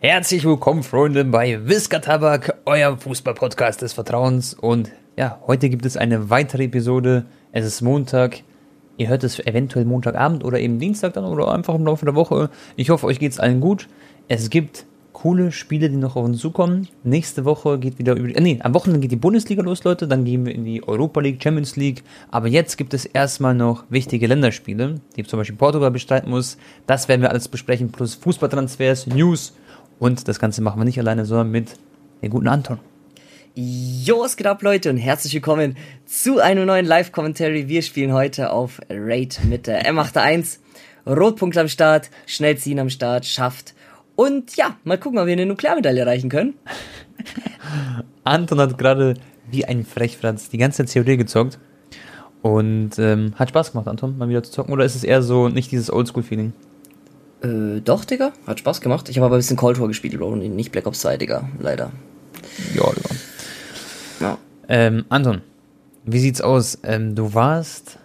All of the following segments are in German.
Herzlich willkommen, Freunde, bei Whisker Tabak, eurem Fußball-Podcast des Vertrauens. Und ja, heute gibt es eine weitere Episode. Es ist Montag. Ihr hört es eventuell Montagabend oder eben Dienstag dann oder einfach im Laufe der Woche. Ich hoffe, euch geht es allen gut. Es gibt coole Spiele, die noch auf uns zukommen. Nächste Woche geht wieder über. Äh, nee, am Wochenende geht die Bundesliga los, Leute. Dann gehen wir in die Europa League, Champions League. Aber jetzt gibt es erstmal noch wichtige Länderspiele, die zum Beispiel Portugal bestreiten muss. Das werden wir alles besprechen, plus Fußballtransfers, News und das Ganze machen wir nicht alleine, sondern mit dem guten Anton. Jo, was geht ab, Leute, und herzlich willkommen zu einem neuen Live-Commentary. Wir spielen heute auf Raid mit der M81. Rotpunkt am Start, schnell ziehen am Start, schafft. Und ja, mal gucken, ob wir eine Nuklearmedaille erreichen können. Anton hat gerade wie ein Frechfranz die ganze COD gezockt. Und ähm, hat Spaß gemacht, Anton, mal wieder zu zocken. Oder ist es eher so nicht dieses Oldschool-Feeling? Äh, doch, Digga. Hat Spaß gemacht. Ich habe aber ein bisschen Cold War gespielt, Bro. Nicht Black Ops 2, Digga. Leider. Ja, Digga. Ja. Ähm, Anton, wie sieht's aus? Ähm, du warst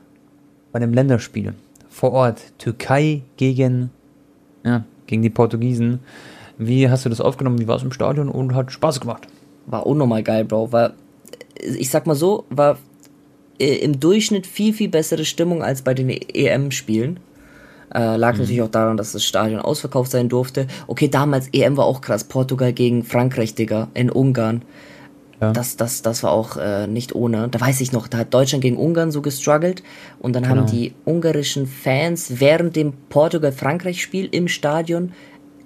bei einem Länderspiel vor Ort. Türkei gegen, ja, gegen die Portugiesen. Wie hast du das aufgenommen? Wie war es im Stadion und hat Spaß gemacht? War unnormal geil, Bro. War, ich sag mal so, war äh, im Durchschnitt viel, viel bessere Stimmung als bei den EM-Spielen. Äh, lag mhm. natürlich auch daran, dass das Stadion ausverkauft sein durfte. Okay, damals EM war auch krass. Portugal gegen Frankreich, Digga, in Ungarn. Ja. Das, das, das war auch äh, nicht ohne. Da weiß ich noch, da hat Deutschland gegen Ungarn so gestruggelt und dann genau. haben die ungarischen Fans während dem Portugal-Frankreich-Spiel im Stadion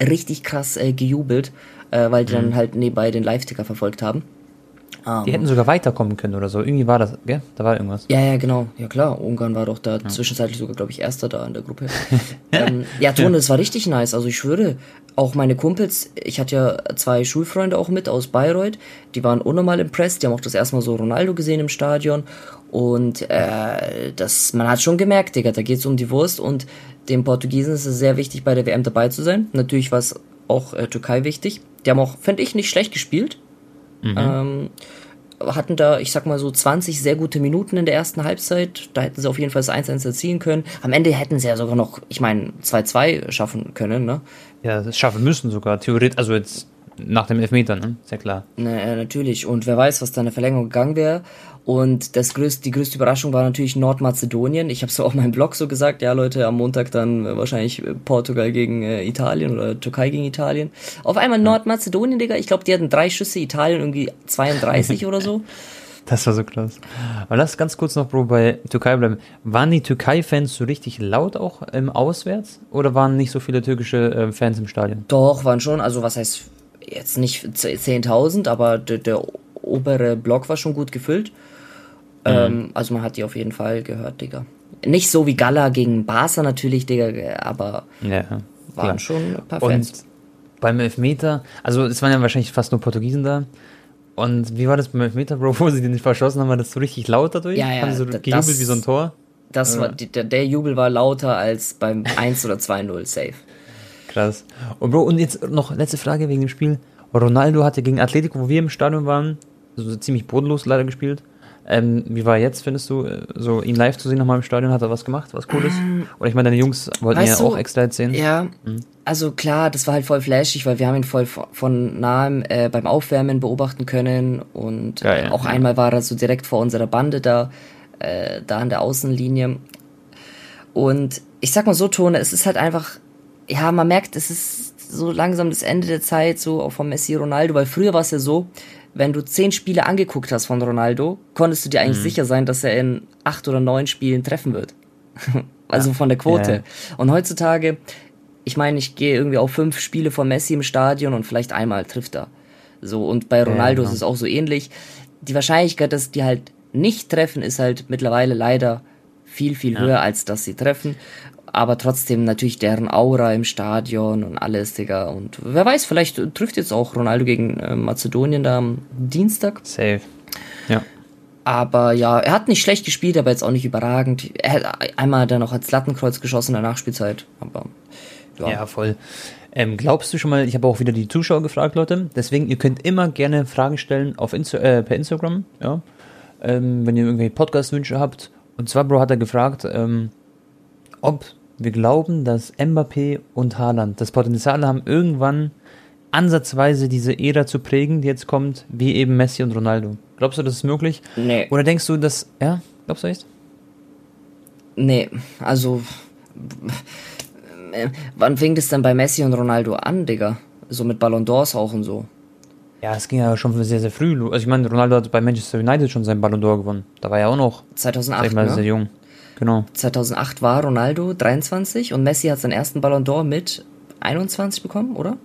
richtig krass äh, gejubelt, äh, weil die mhm. dann halt nebenbei den Live-Ticker verfolgt haben. Um, die hätten sogar weiterkommen können oder so. Irgendwie war das, gell? Da war irgendwas. Ja, ja, genau. Ja, klar. Ungarn war doch da ja. zwischenzeitlich sogar, glaube ich, Erster da in der Gruppe. ähm, ja, Tone, das war richtig nice. Also ich schwöre, auch meine Kumpels, ich hatte ja zwei Schulfreunde auch mit aus Bayreuth, die waren unnormal impressed. Die haben auch das erste Mal so Ronaldo gesehen im Stadion. Und äh, das, man hat schon gemerkt, Digga, da geht's um die Wurst. Und den Portugiesen ist es sehr wichtig, bei der WM dabei zu sein. Natürlich war es auch äh, Türkei wichtig. Die haben auch, finde ich, nicht schlecht gespielt. Mhm. Ähm, hatten da, ich sag mal so 20 sehr gute Minuten in der ersten Halbzeit. Da hätten sie auf jeden Fall das 1-1 erzielen können. Am Ende hätten sie ja sogar noch, ich meine, 2-2 schaffen können, ne? Ja, das schaffen müssen sogar, theoretisch, also jetzt nach dem Elfmeter, ne? Sehr klar. Na, natürlich. Und wer weiß, was da in der Verlängerung gegangen wäre. Und das größte, die größte Überraschung war natürlich Nordmazedonien. Ich habe so auf meinem Blog so gesagt, ja Leute, am Montag dann äh, wahrscheinlich äh, Portugal gegen äh, Italien oder Türkei gegen Italien. Auf einmal Nordmazedonien, Digga. Ich glaube, die hatten drei Schüsse, Italien irgendwie 32 oder so. Das war so krass. Aber lass ganz kurz noch, Bro, bei Türkei bleiben. Waren die Türkei-Fans so richtig laut auch im Auswärts? Oder waren nicht so viele türkische äh, Fans im Stadion? Doch, waren schon. Also was heißt jetzt nicht 10.000, aber der, der obere Block war schon gut gefüllt. Mhm. Ähm, also man hat die auf jeden Fall gehört, Digga. Nicht so wie Gala gegen Barca natürlich, Digga, aber ja, waren schon ein paar Fans. Und beim Elfmeter, also es waren ja wahrscheinlich fast nur Portugiesen da. Und wie war das beim Elfmeter, Bro, wo sie den nicht verschossen haben? War das so richtig laut dadurch? Ja, ja. Haben sie so gejubelt das, wie so ein Tor? Das war, der, der Jubel war lauter als beim 1 oder 2-0 safe. Krass. Und Bro, und jetzt noch letzte Frage wegen dem Spiel. Ronaldo hatte gegen Atletico, wo wir im Stadion waren, so ziemlich bodenlos leider gespielt. Ähm, wie war jetzt, findest du, äh, so ihn live zu sehen nochmal im Stadion? Hat er was gemacht, was Cooles? Ähm, Oder ich meine, deine Jungs wollten ja auch extra jetzt sehen. Ja, mhm. also klar, das war halt voll flashig, weil wir haben ihn voll von nahem äh, beim Aufwärmen beobachten können und Geil, äh, auch ja. einmal war er so direkt vor unserer Bande da, äh, da an der Außenlinie. Und ich sag mal so, Tone, es ist halt einfach, ja, man merkt, es ist so langsam das Ende der Zeit, so auch von Messi Ronaldo, weil früher war es ja so, wenn du zehn Spiele angeguckt hast von Ronaldo, konntest du dir eigentlich mhm. sicher sein, dass er in acht oder neun Spielen treffen wird. also ja. von der Quote. Ja. Und heutzutage, ich meine, ich gehe irgendwie auf fünf Spiele von Messi im Stadion und vielleicht einmal trifft er. So, und bei Ronaldo ja, genau. ist es auch so ähnlich. Die Wahrscheinlichkeit, dass die halt nicht treffen, ist halt mittlerweile leider viel, viel höher, als dass sie treffen aber trotzdem natürlich deren Aura im Stadion und alles, Digga. Und wer weiß, vielleicht trifft jetzt auch Ronaldo gegen äh, Mazedonien da am Dienstag. Safe. Ja. Aber ja, er hat nicht schlecht gespielt, aber jetzt auch nicht überragend. Er hat einmal dann noch als Lattenkreuz geschossen in der Nachspielzeit. Aber ja, ja voll. Ähm, glaubst du schon mal, ich habe auch wieder die Zuschauer gefragt, Leute. Deswegen, ihr könnt immer gerne Fragen stellen auf Insta äh, per Instagram, ja. Ähm, wenn ihr irgendwelche Podcast-Wünsche habt. Und zwar, Bro, hat er gefragt, ähm, ob wir glauben, dass Mbappé und Haaland das Potenzial haben, irgendwann ansatzweise diese Ära zu prägen, die jetzt kommt, wie eben Messi und Ronaldo. Glaubst du, das ist möglich? Nee. Oder denkst du, dass, ja, glaubst du echt? Nee, also, wann fing das denn bei Messi und Ronaldo an, Digga? So mit Ballon d'Ors auch und so. Ja, es ging ja schon sehr, sehr früh. Also ich meine, Ronaldo hat bei Manchester United schon seinen Ballon d'Or gewonnen. Da war er auch noch 2008, mal, ne? sehr jung. Genau. 2008 war Ronaldo 23 und Messi hat seinen ersten Ballon d'Or mit 21 bekommen, oder?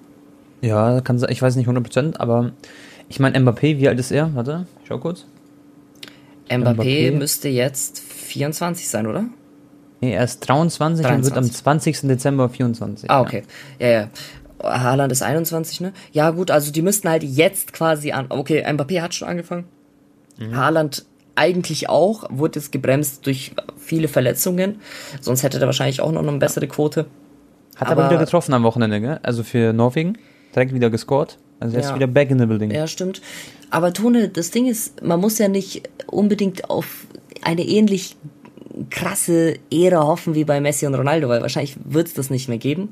Ja, kann sein. Ich weiß nicht 100%, aber ich meine, Mbappé, wie alt ist er? Warte, schau kurz. Mbappé, Mbappé, müsste jetzt 24 sein, oder? Nee, er ist 23, 23. und wird am 20. Dezember 24. Ah, okay. Ja, ja. ja. Haaland ist 21, ne? Ja, gut, also die müssten halt jetzt quasi an. Okay, Mbappé hat schon angefangen. Mhm. Haaland eigentlich auch, wurde jetzt gebremst durch viele Verletzungen. Sonst hätte er wahrscheinlich auch noch eine bessere Quote. Hat aber, aber wieder getroffen am Wochenende, gell? Also für Norwegen. Direkt wieder gescored. Also er ja. ist wieder back in the building. Ja, stimmt. Aber Tone, das Ding ist, man muss ja nicht unbedingt auf eine ähnlich krasse Ära hoffen wie bei Messi und Ronaldo, weil wahrscheinlich wird es das nicht mehr geben.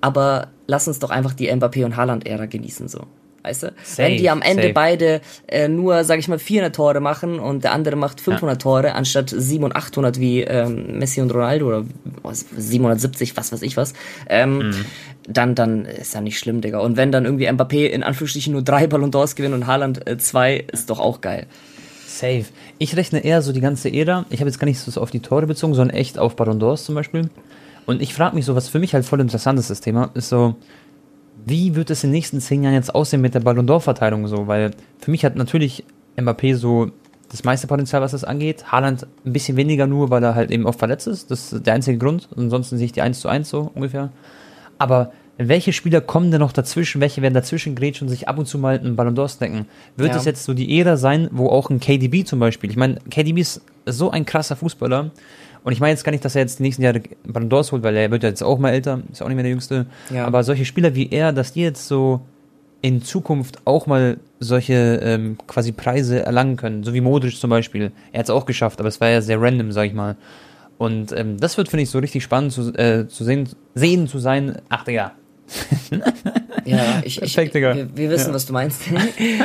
Aber lass uns doch einfach die Mbappé und Haaland-Ära genießen, so. Weißt du? Safe, Wenn die am Ende safe. beide äh, nur, sag ich mal, 400 Tore machen und der andere macht 500 ja. Tore anstatt 700 und 800 wie ähm, Messi und Ronaldo oder 770, was weiß ich was, ähm, mhm. dann, dann ist ja nicht schlimm, Digga. Und wenn dann irgendwie Mbappé in Anführungsstrichen nur drei Ballon d'Ors gewinnt und Haaland äh, zwei, ist doch auch geil. Safe. Ich rechne eher so die ganze Ära. Ich habe jetzt gar nicht so auf die Tore bezogen, sondern echt auf Ballon d'Ors zum Beispiel. Und ich frage mich so, was für mich halt voll interessant ist, das Thema, ist so, wie wird es in den nächsten zehn Jahren jetzt aussehen mit der Ballon d'Or-Verteilung so? Weil für mich hat natürlich Mbappé so das meiste Potenzial, was das angeht. Haaland ein bisschen weniger nur, weil er halt eben oft verletzt ist. Das ist der einzige Grund. Ansonsten sehe ich die 1 zu 1 so ungefähr. Aber welche Spieler kommen denn noch dazwischen? Welche werden dazwischen grätschen und sich ab und zu mal einen Ballon d'Or snacken? Wird es jetzt so die Ära sein, wo auch ein KDB zum Beispiel, ich meine, KDB ist so ein krasser Fußballer, und ich meine jetzt gar nicht, dass er jetzt die nächsten Jahre Ballon d'Ors holt, weil er wird jetzt auch mal älter, ist auch nicht mehr der Jüngste. Ja. Aber solche Spieler wie er, dass die jetzt so in Zukunft auch mal solche ähm, quasi Preise erlangen können, so wie Modric zum Beispiel. Er hat es auch geschafft, aber es war ja sehr random, sag ich mal. Und ähm, das wird, finde ich, so richtig spannend zu, äh, zu sehen, sehen zu sein. Ach, Digga. ja, ich, ich, Perfekt, wir, wir, wissen, ja. was du meinst.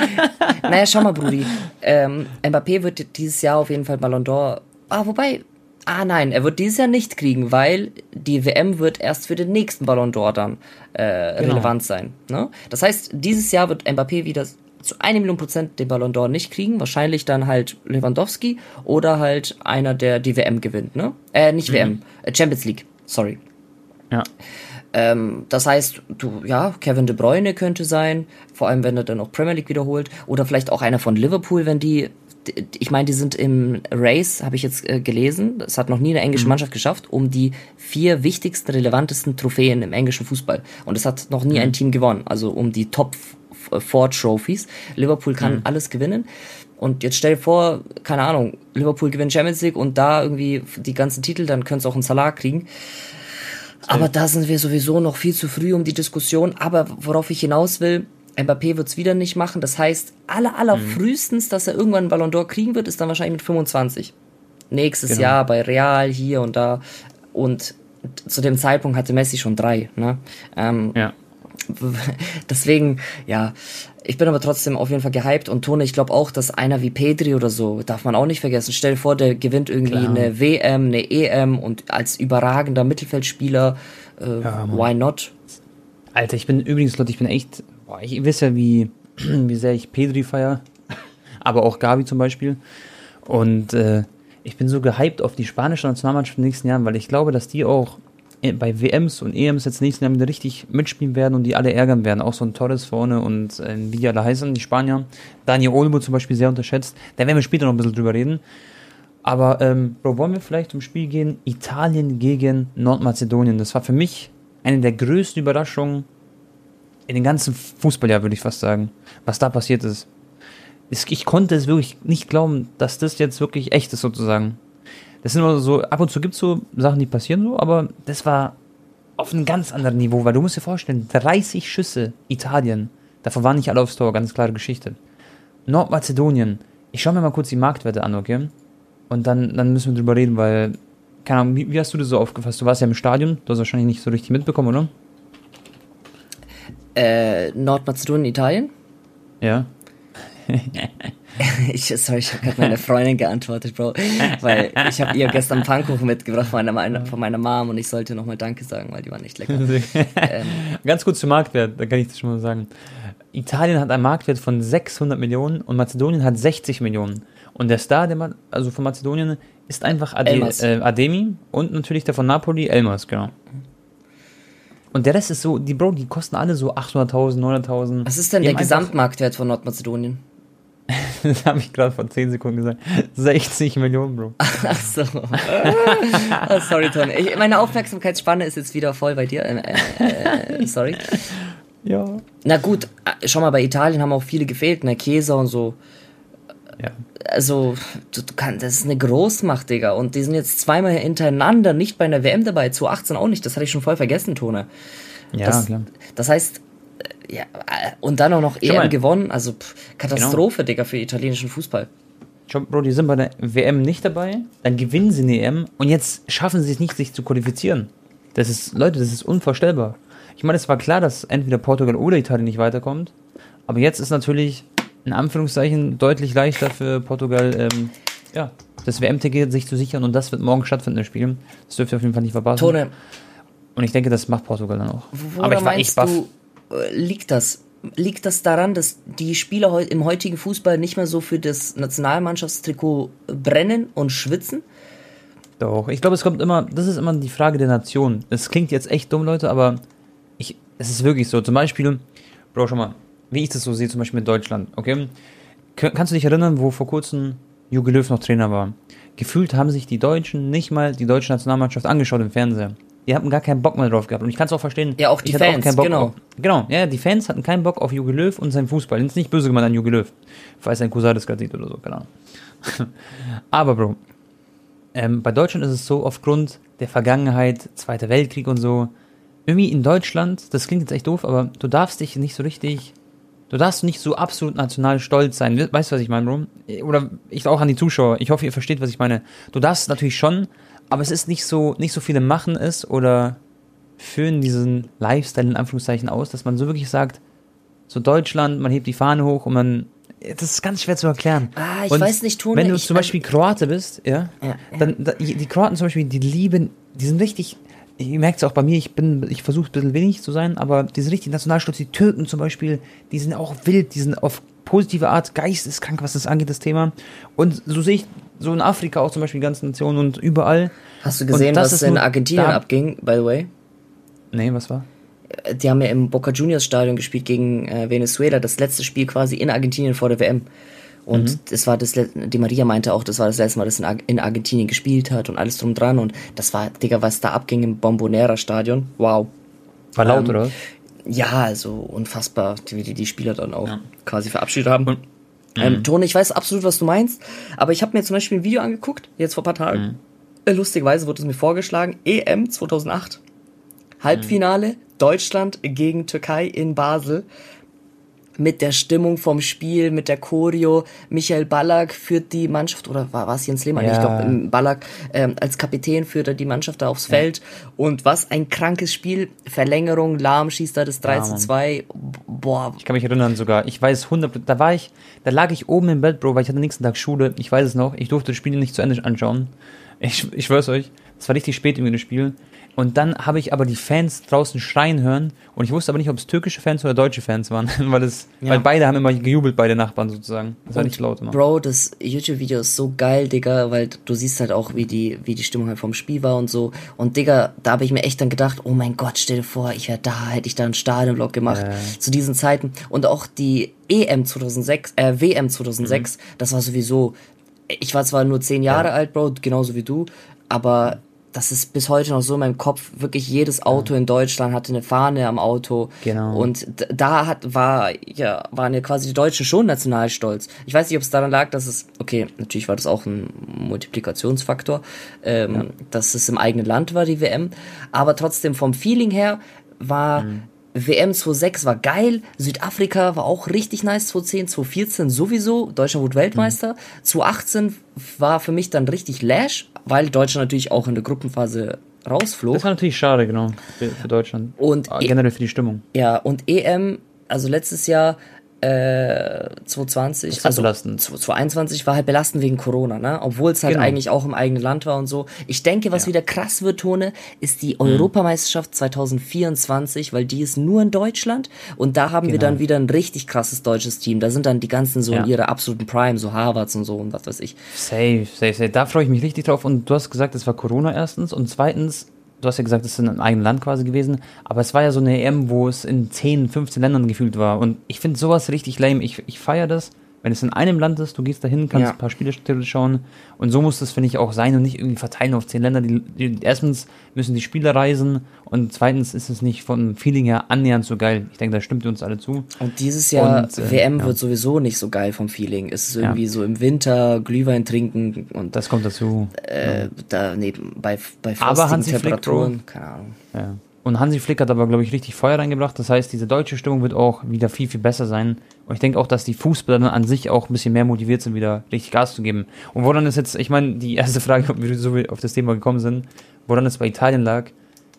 naja, schau mal, Brudi. Ähm, Mbappé wird dieses Jahr auf jeden Fall Ballon d'Or. Ah, wobei, Ah nein, er wird dieses Jahr nicht kriegen, weil die WM wird erst für den nächsten Ballon d'Or dann äh, genau. relevant sein. Ne? Das heißt, dieses Jahr wird Mbappé wieder zu einer Million Prozent den Ballon d'Or nicht kriegen. Wahrscheinlich dann halt Lewandowski oder halt einer, der die WM gewinnt. Ne? Äh, nicht mhm. WM, äh, Champions League. Sorry. Ja. Ähm, das heißt, du, ja, Kevin De Bruyne könnte sein, vor allem wenn er dann auch Premier League wiederholt. Oder vielleicht auch einer von Liverpool, wenn die ich meine, die sind im Race, habe ich jetzt äh, gelesen, das hat noch nie eine englische mhm. Mannschaft geschafft, um die vier wichtigsten, relevantesten Trophäen im englischen Fußball. Und es hat noch nie mhm. ein Team gewonnen, also um die Top Four Trophies. Liverpool kann mhm. alles gewinnen. Und jetzt stell dir vor, keine Ahnung, Liverpool gewinnt Champions League und da irgendwie die ganzen Titel, dann können sie auch einen Salah kriegen. Aber da sind wir sowieso noch viel zu früh um die Diskussion. Aber worauf ich hinaus will, Mbappé wird es wieder nicht machen. Das heißt, aller, aller mhm. frühestens, dass er irgendwann einen Ballon d'Or kriegen wird, ist dann wahrscheinlich mit 25. Nächstes genau. Jahr bei Real hier und da. Und zu dem Zeitpunkt hatte Messi schon drei. Ne? Ähm, ja. Deswegen, ja, ich bin aber trotzdem auf jeden Fall gehypt und Tone, ich glaube auch, dass einer wie Pedri oder so, darf man auch nicht vergessen. Stell dir vor, der gewinnt irgendwie Klar. eine WM, eine EM und als überragender Mittelfeldspieler, äh, ja, why not? Alter, ich bin übrigens, Leute, ich bin echt Boah, ich weiß ja, wie, wie sehr ich Pedri feier, aber auch Gabi zum Beispiel. Und äh, ich bin so gehypt auf die spanische Nationalmannschaft in den nächsten Jahren, weil ich glaube, dass die auch bei WMs und EMs jetzt nächsten Jahr wieder richtig mitspielen werden und die alle ärgern werden. Auch so ein Torres vorne und äh, wie die alle heißen, die Spanier. Daniel Olmo zum Beispiel sehr unterschätzt. Da werden wir später noch ein bisschen drüber reden. Aber, ähm, Bro, wollen wir vielleicht zum Spiel gehen? Italien gegen Nordmazedonien. Das war für mich eine der größten Überraschungen in den ganzen Fußballjahr, würde ich fast sagen, was da passiert ist. Ich konnte es wirklich nicht glauben, dass das jetzt wirklich echt ist, sozusagen. Das sind immer so, ab und zu gibt es so Sachen, die passieren so, aber das war auf einem ganz anderen Niveau, weil du musst dir vorstellen, 30 Schüsse Italien, davon waren nicht alle aufs Tor, ganz klare Geschichte. Nordmazedonien, ich schaue mir mal kurz die Marktwerte an, okay? Und dann, dann müssen wir drüber reden, weil, keine Ahnung, wie, wie hast du das so aufgefasst? Du warst ja im Stadion, du hast wahrscheinlich nicht so richtig mitbekommen, oder? Äh, Nordmazedonien, Italien? Ja. ich, sorry, ich habe gerade meine Freundin geantwortet, Bro. Weil ich habe ihr gestern Pfannkuchen mitgebracht von meiner, von meiner Mom und ich sollte nochmal Danke sagen, weil die waren nicht lecker. ähm, Ganz kurz zum Marktwert, da kann ich das schon mal sagen. Italien hat einen Marktwert von 600 Millionen und Mazedonien hat 60 Millionen. Und der Star der, also von Mazedonien ist einfach Ade äh, Ademi und natürlich der von Napoli, Elmas, genau. Und der Rest ist so, die Bro, die kosten alle so 800.000, 900.000. Was ist denn der Gesamtmarktwert von Nordmazedonien? das habe ich gerade vor 10 Sekunden gesagt. 60 Millionen, Bro. Ach so. oh, sorry, Tony. Ich, meine Aufmerksamkeitsspanne ist jetzt wieder voll bei dir. Äh, äh, äh sorry. Ja. Na gut, äh, schau mal, bei Italien haben auch viele gefehlt, ne? Käse und so. Ja. Also, du, du kannst, das ist eine Großmacht, Digga. Und die sind jetzt zweimal hintereinander nicht bei einer WM dabei, 2018 auch nicht. Das hatte ich schon voll vergessen, Tone. Ja, das, klar. Das heißt, äh, ja, äh, und dann auch noch Schau EM mal. gewonnen. Also, pff, Katastrophe, genau. Digga, für italienischen Fußball. Schau, Bro, die sind bei der WM nicht dabei, dann gewinnen sie eine EM und jetzt schaffen sie es nicht, sich zu qualifizieren. Das ist, Leute, das ist unvorstellbar. Ich meine, es war klar, dass entweder Portugal oder Italien nicht weiterkommt. Aber jetzt ist natürlich in Anführungszeichen deutlich leichter für Portugal, ähm, ja, das WM-Ticket sich zu sichern und das wird morgen stattfinden, das Spiel. Das dürft ihr auf jeden Fall nicht verpassen. Tone. Und ich denke, das macht Portugal dann auch. Woran Aber ich war echt baff. Du, äh, liegt das? Liegt das daran, dass die Spieler im heutigen Fußball nicht mehr so für das Nationalmannschaftstrikot brennen und schwitzen? Doch, ich glaube, es kommt immer, das ist immer die Frage der Nation. Es klingt jetzt echt dumm, Leute, aber ich, es ist wirklich so. Zum Beispiel, Bro, schau mal, wie ich das so sehe, zum Beispiel mit Deutschland, okay? Kannst du dich erinnern, wo vor kurzem Jogi Löw noch Trainer war? Gefühlt haben sich die Deutschen nicht mal die deutsche Nationalmannschaft angeschaut im Fernsehen. Die hatten gar keinen Bock mehr drauf gehabt. Und ich kann es auch verstehen. Ja, auch die Fans, auch genau. Auf, genau, ja, die Fans hatten keinen Bock auf Jogi Löw und seinen Fußball. Ist nicht böse gemeint an Jogi Löw. Falls ein Cousin das gerade sieht oder so, keine Ahnung. Aber, Bro, ähm, bei Deutschland ist es so, aufgrund der Vergangenheit, Zweiter Weltkrieg und so, irgendwie in Deutschland, das klingt jetzt echt doof, aber du darfst dich nicht so richtig Du darfst nicht so absolut national stolz sein. Weißt du, was ich meine, Bro? Oder ich auch an die Zuschauer. Ich hoffe, ihr versteht, was ich meine. Du darfst natürlich schon, aber es ist nicht so, nicht so viele machen es oder führen diesen Lifestyle in Anführungszeichen aus, dass man so wirklich sagt, so Deutschland, man hebt die Fahne hoch und man das ist ganz schwer zu erklären. Ah, ich und weiß nicht, tun Wenn du zum Beispiel Kroate bist, ja, ja, ja. dann die Kroaten zum Beispiel, die lieben, die sind richtig, ihr merkt es auch bei mir, ich bin, ich versuche ein bisschen wenig zu sein, aber diese richtigen Nationalstolz, die Türken zum Beispiel, die sind auch wild, die sind auf positive Art geisteskrank, was das angeht, das Thema. Und so sehe ich so in Afrika auch zum Beispiel die ganzen Nationen und überall. Hast du gesehen, was in Argentinien abging, by the way? Nee, was war? Die haben ja im Boca Juniors Stadion gespielt gegen äh, Venezuela, das letzte Spiel quasi in Argentinien vor der WM. Und mhm. das war das, die Maria meinte auch, das war das letzte Mal, dass in, in Argentinien gespielt hat und alles drum dran. Und das war, Digga, was da abging im Bombonera Stadion. Wow. War laut, ähm, oder? Ja, also unfassbar, wie die, die Spieler dann auch ja. quasi verabschiedet haben. Und, ähm, mhm. Tone, ich weiß absolut, was du meinst, aber ich habe mir zum Beispiel ein Video angeguckt, jetzt vor ein paar Tagen. Mhm. Äh, lustigerweise wurde es mir vorgeschlagen, EM 2008, Halbfinale, mhm. Deutschland gegen Türkei in Basel mit der Stimmung vom Spiel, mit der Choreo. Michael Ballack führt die Mannschaft, oder war, war es Jens Lehmann? Ja. Ich glaube, Ballack ähm, als Kapitän führt er die Mannschaft da aufs ja. Feld. Und was ein krankes Spiel. Verlängerung, Lahm schießt da das 3 zu 2. Boah. Ich kann mich erinnern sogar. Ich weiß 100, da war ich, da lag ich oben im Bett, Bro, weil ich hatte nächsten Tag Schule. Ich weiß es noch. Ich durfte das Spiel nicht zu Ende anschauen. Ich, ich schwör's euch. Es war richtig spät irgendwie das Spiel. Und dann habe ich aber die Fans draußen schreien hören und ich wusste aber nicht, ob es türkische Fans oder deutsche Fans waren, weil es, ja. weil beide haben immer gejubelt, beide Nachbarn sozusagen. Das war nicht laut immer. Bro, das YouTube-Video ist so geil, Digga, weil du siehst halt auch, wie die, wie die Stimmung halt vom Spiel war und so. Und Digga, da habe ich mir echt dann gedacht, oh mein Gott, stell dir vor, ich wäre da, hätte ich da einen Stadionvlog gemacht äh. zu diesen Zeiten. Und auch die EM 2006, äh, WM 2006, mhm. das war sowieso, ich war zwar nur zehn Jahre ja. alt, Bro, genauso wie du, aber das ist bis heute noch so in meinem Kopf. Wirklich jedes Auto ja. in Deutschland hatte eine Fahne am Auto. Genau. Und da hat, war, ja, waren ja quasi die Deutschen schon nationalstolz. Ich weiß nicht, ob es daran lag, dass es, okay, natürlich war das auch ein Multiplikationsfaktor, ähm, ja. dass es im eigenen Land war, die WM. Aber trotzdem vom Feeling her war mhm. WM 2006 war geil, Südafrika war auch richtig nice, 2010, 2014 sowieso, Deutschland wurde Weltmeister, mhm. 2018 war für mich dann richtig Lash, weil Deutschland natürlich auch in der Gruppenphase rausflog. Das war natürlich schade, genau, für, für Deutschland. Und ah, generell für die Stimmung. Ja, und EM, also letztes Jahr äh, 2020, also belastend. 2021 war halt belastend wegen Corona, ne? Obwohl es halt genau. eigentlich auch im eigenen Land war und so. Ich denke, was ja. wieder krass wird, Tone, ist die mhm. Europameisterschaft 2024, weil die ist nur in Deutschland und da haben genau. wir dann wieder ein richtig krasses deutsches Team. Da sind dann die ganzen so ja. in ihrer absoluten Prime, so Harvards und so und was weiß ich. Safe, safe, safe. Da freue ich mich richtig drauf. Und du hast gesagt, es war Corona erstens und zweitens du hast ja gesagt, es ist in einem eigenen Land quasi gewesen, aber es war ja so eine EM, wo es in 10, 15 Ländern gefühlt war. Und ich finde sowas richtig lame. Ich, ich feiere das, wenn es in einem Land ist, du gehst dahin, kannst ja. ein paar Spiele schauen. Und so muss das, finde ich, auch sein und nicht irgendwie verteilen auf zehn Länder. Die, die, erstens müssen die Spieler reisen und zweitens ist es nicht vom Feeling her annähernd so geil. Ich denke, da stimmt uns alle zu. Und dieses Jahr und, äh, WM ja. wird sowieso nicht so geil vom Feeling. Es ist irgendwie ja. so im Winter Glühwein trinken und. Das kommt dazu. Äh, daneben, bei, bei frostigen Temperaturen, Flick, keine Ahnung. Ja. Und Hansi Flick hat aber, glaube ich, richtig Feuer reingebracht. Das heißt, diese deutsche Stimmung wird auch wieder viel, viel besser sein. Und ich denke auch, dass die Fußballer dann an sich auch ein bisschen mehr motiviert sind, wieder richtig Gas zu geben. Und woran ist jetzt, ich meine, die erste Frage, ob wir so auf das Thema gekommen sind, woran es bei Italien lag,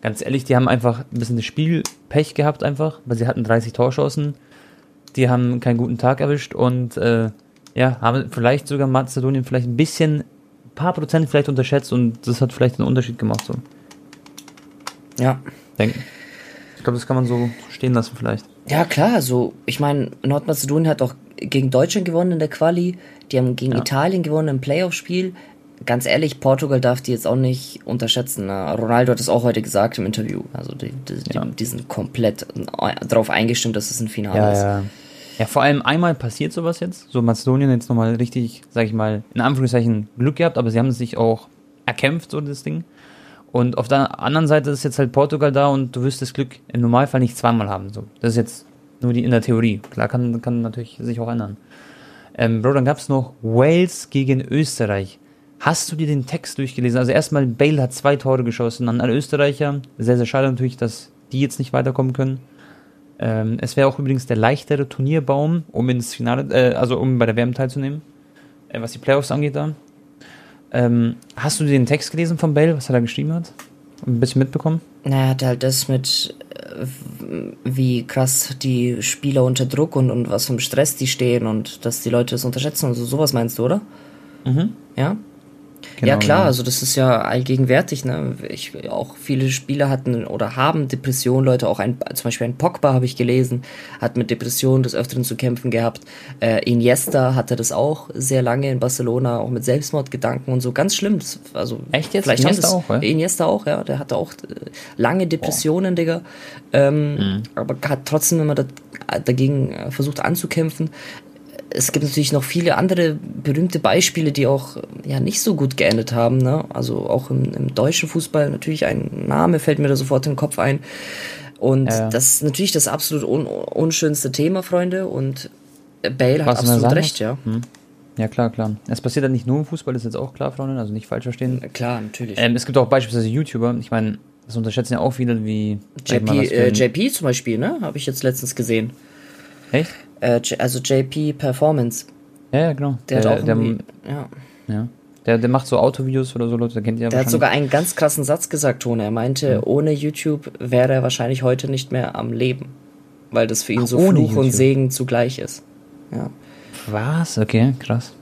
ganz ehrlich, die haben einfach ein bisschen das Spielpech gehabt einfach, weil sie hatten 30 Torschancen. Die haben keinen guten Tag erwischt und äh, ja, haben vielleicht sogar Mazedonien vielleicht ein bisschen, ein paar Prozent vielleicht unterschätzt und das hat vielleicht einen Unterschied gemacht so. Ja, denken. Ich glaube, das kann man so stehen lassen vielleicht. Ja, klar, so, ich meine, Nordmazedonien hat auch gegen Deutschland gewonnen in der Quali, die haben gegen ja. Italien gewonnen im Playoff-Spiel. Ganz ehrlich, Portugal darf die jetzt auch nicht unterschätzen. Ne? Ronaldo hat es auch heute gesagt im Interview. Also die, die, ja. die, die sind komplett darauf eingestimmt, dass es ein Finale ja, ist. Ja. ja, vor allem einmal passiert sowas jetzt. So Mazedonien jetzt nochmal richtig, sag ich mal, in Anführungszeichen Glück gehabt, aber sie haben sich auch erkämpft, so das Ding. Und auf der anderen Seite ist jetzt halt Portugal da und du wirst das Glück im Normalfall nicht zweimal haben. So. Das ist jetzt nur die in der Theorie. Klar kann, kann natürlich sich auch ändern. Ähm, Bro, dann gab es noch Wales gegen Österreich. Hast du dir den Text durchgelesen? Also erstmal, Bale hat zwei Tore geschossen an alle Österreicher. Sehr, sehr schade natürlich, dass die jetzt nicht weiterkommen können. Ähm, es wäre auch übrigens der leichtere Turnierbaum, um ins Finale, äh, also um bei der WM teilzunehmen, äh, was die Playoffs angeht da. Ähm, hast du den Text gelesen von Bale, was er da geschrieben hat? Ein bisschen mitbekommen? Naja, hat halt das mit, äh, wie krass die Spieler unter Druck und, und was für ein Stress die stehen und dass die Leute das unterschätzen und so, sowas meinst du, oder? Mhm. Ja? Genau, ja klar, ja. also das ist ja allgegenwärtig. Ne? Ich, auch viele Spieler hatten oder haben Depressionen, Leute, auch ein, zum Beispiel ein Pogba habe ich gelesen, hat mit Depressionen des Öfteren zu kämpfen gehabt. Äh, Iniesta hatte das auch sehr lange in Barcelona, auch mit Selbstmordgedanken und so. Ganz schlimm. Das, also, Echt jetzt? Vielleicht Iniesta auch, ja? Iniesta auch, ja. Der hatte auch äh, lange Depressionen, Boah. Digga. Ähm, mhm. Aber hat trotzdem immer da, dagegen äh, versucht anzukämpfen es gibt natürlich noch viele andere berühmte Beispiele, die auch ja nicht so gut geendet haben. Ne? Also auch im, im deutschen Fußball natürlich ein Name fällt mir da sofort in den Kopf ein. Und ja, ja. das ist natürlich das absolut un unschönste Thema, Freunde. Und Bale hat absolut recht, ja. Hm. Ja, klar, klar. Es passiert ja nicht nur im Fußball, das ist jetzt auch klar, Freunde, also nicht falsch verstehen. Klar, natürlich. Ähm, es gibt auch beispielsweise YouTuber, ich meine, das unterschätzen ja auch viele, wie. JP, äh, JP zum Beispiel, ne? Habe ich jetzt letztens gesehen. Echt? Äh, also JP Performance. Ja, ja, genau. Der, der hat auch der, ja. Ja. Der, der macht so Autovideos oder so, Leute, der kennt ihr ja Der hat sogar einen ganz krassen Satz gesagt, Tone. Er meinte, mhm. ohne YouTube wäre er wahrscheinlich heute nicht mehr am Leben. Weil das für ihn Ach, so Fluch YouTube. und Segen zugleich ist. Ja. Was? Okay, krass.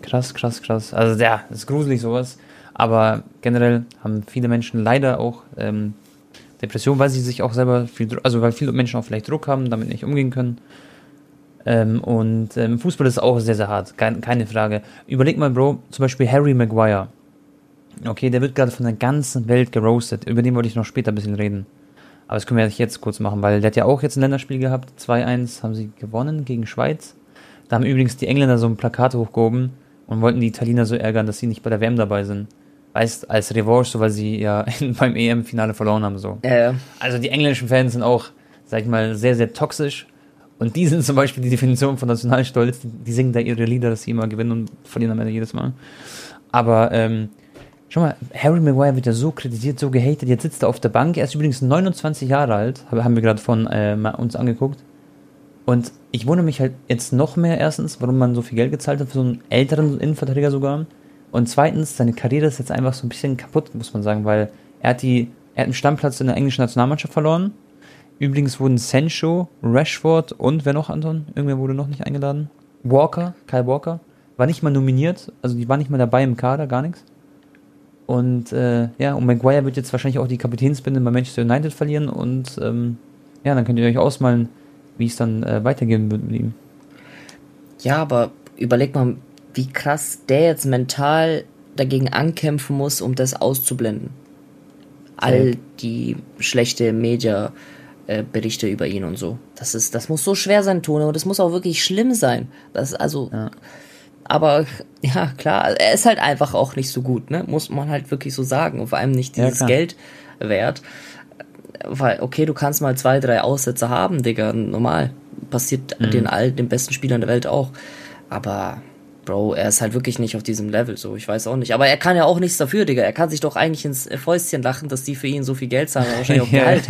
Krass, krass, krass. Also ja, ist gruselig sowas. Aber generell haben viele Menschen leider auch ähm, Depression, weil sie sich auch selber viel, also weil viele Menschen auch vielleicht Druck haben, damit nicht umgehen können. Ähm, und ähm, Fußball ist auch sehr, sehr hart, keine, keine Frage. Überleg mal, Bro, zum Beispiel Harry Maguire. Okay, der wird gerade von der ganzen Welt geroastet. Über den wollte ich noch später ein bisschen reden. Aber das können wir jetzt kurz machen, weil der hat ja auch jetzt ein Länderspiel gehabt. 2-1 haben sie gewonnen gegen Schweiz. Da haben übrigens die Engländer so ein Plakat hochgehoben und wollten die Italiener so ärgern, dass sie nicht bei der WM dabei sind. Weißt, als Revanche, so weil sie ja beim EM-Finale verloren haben. So. Ja, ja. Also die englischen Fans sind auch, sag ich mal, sehr, sehr toxisch und die sind zum Beispiel die Definition von Nationalstolz. Die, singen da ihre Lieder, dass sie immer gewinnen und verlieren am Ende jedes Mal. Aber, ähm, schau mal, Harry Maguire wird ja so kritisiert, so gehatet. Jetzt sitzt er auf der Bank. Er ist übrigens 29 Jahre alt, haben wir gerade von äh, uns angeguckt. Und ich wundere mich halt jetzt noch mehr erstens, warum man so viel Geld gezahlt hat für so einen älteren Innenverteidiger sogar. Und zweitens, seine Karriere ist jetzt einfach so ein bisschen kaputt, muss man sagen, weil Er hat, die, er hat einen Stammplatz in der englischen Nationalmannschaft verloren. Übrigens wurden Sancho, Rashford und wer noch, Anton? Irgendwer wurde noch nicht eingeladen. Walker, Kyle Walker, war nicht mal nominiert, also die war nicht mal dabei im Kader, gar nichts. Und äh, ja, und Maguire wird jetzt wahrscheinlich auch die Kapitänsbinde bei Manchester United verlieren und ähm, ja, dann könnt ihr euch ausmalen, wie es dann äh, weitergehen wird mit ihm. Ja, aber überleg mal, wie krass der jetzt mental dagegen ankämpfen muss, um das auszublenden. All die schlechte Media äh, Berichte über ihn und so. Das ist, das muss so schwer sein, Tone, und das muss auch wirklich schlimm sein. Das also, ja. aber ja klar, er ist halt einfach auch nicht so gut, ne? Muss man halt wirklich so sagen. Und vor allem nicht dieses ja, Geld wert. Weil, okay, du kannst mal zwei, drei Aussätze haben, Digga, normal. Passiert mhm. den all den besten Spielern der Welt auch. Aber Bro, er ist halt wirklich nicht auf diesem Level, so, ich weiß auch nicht. Aber er kann ja auch nichts dafür, Digga. Er kann sich doch eigentlich ins Fäustchen lachen, dass die für ihn so viel Geld zahlen, wahrscheinlich auch Gehalt.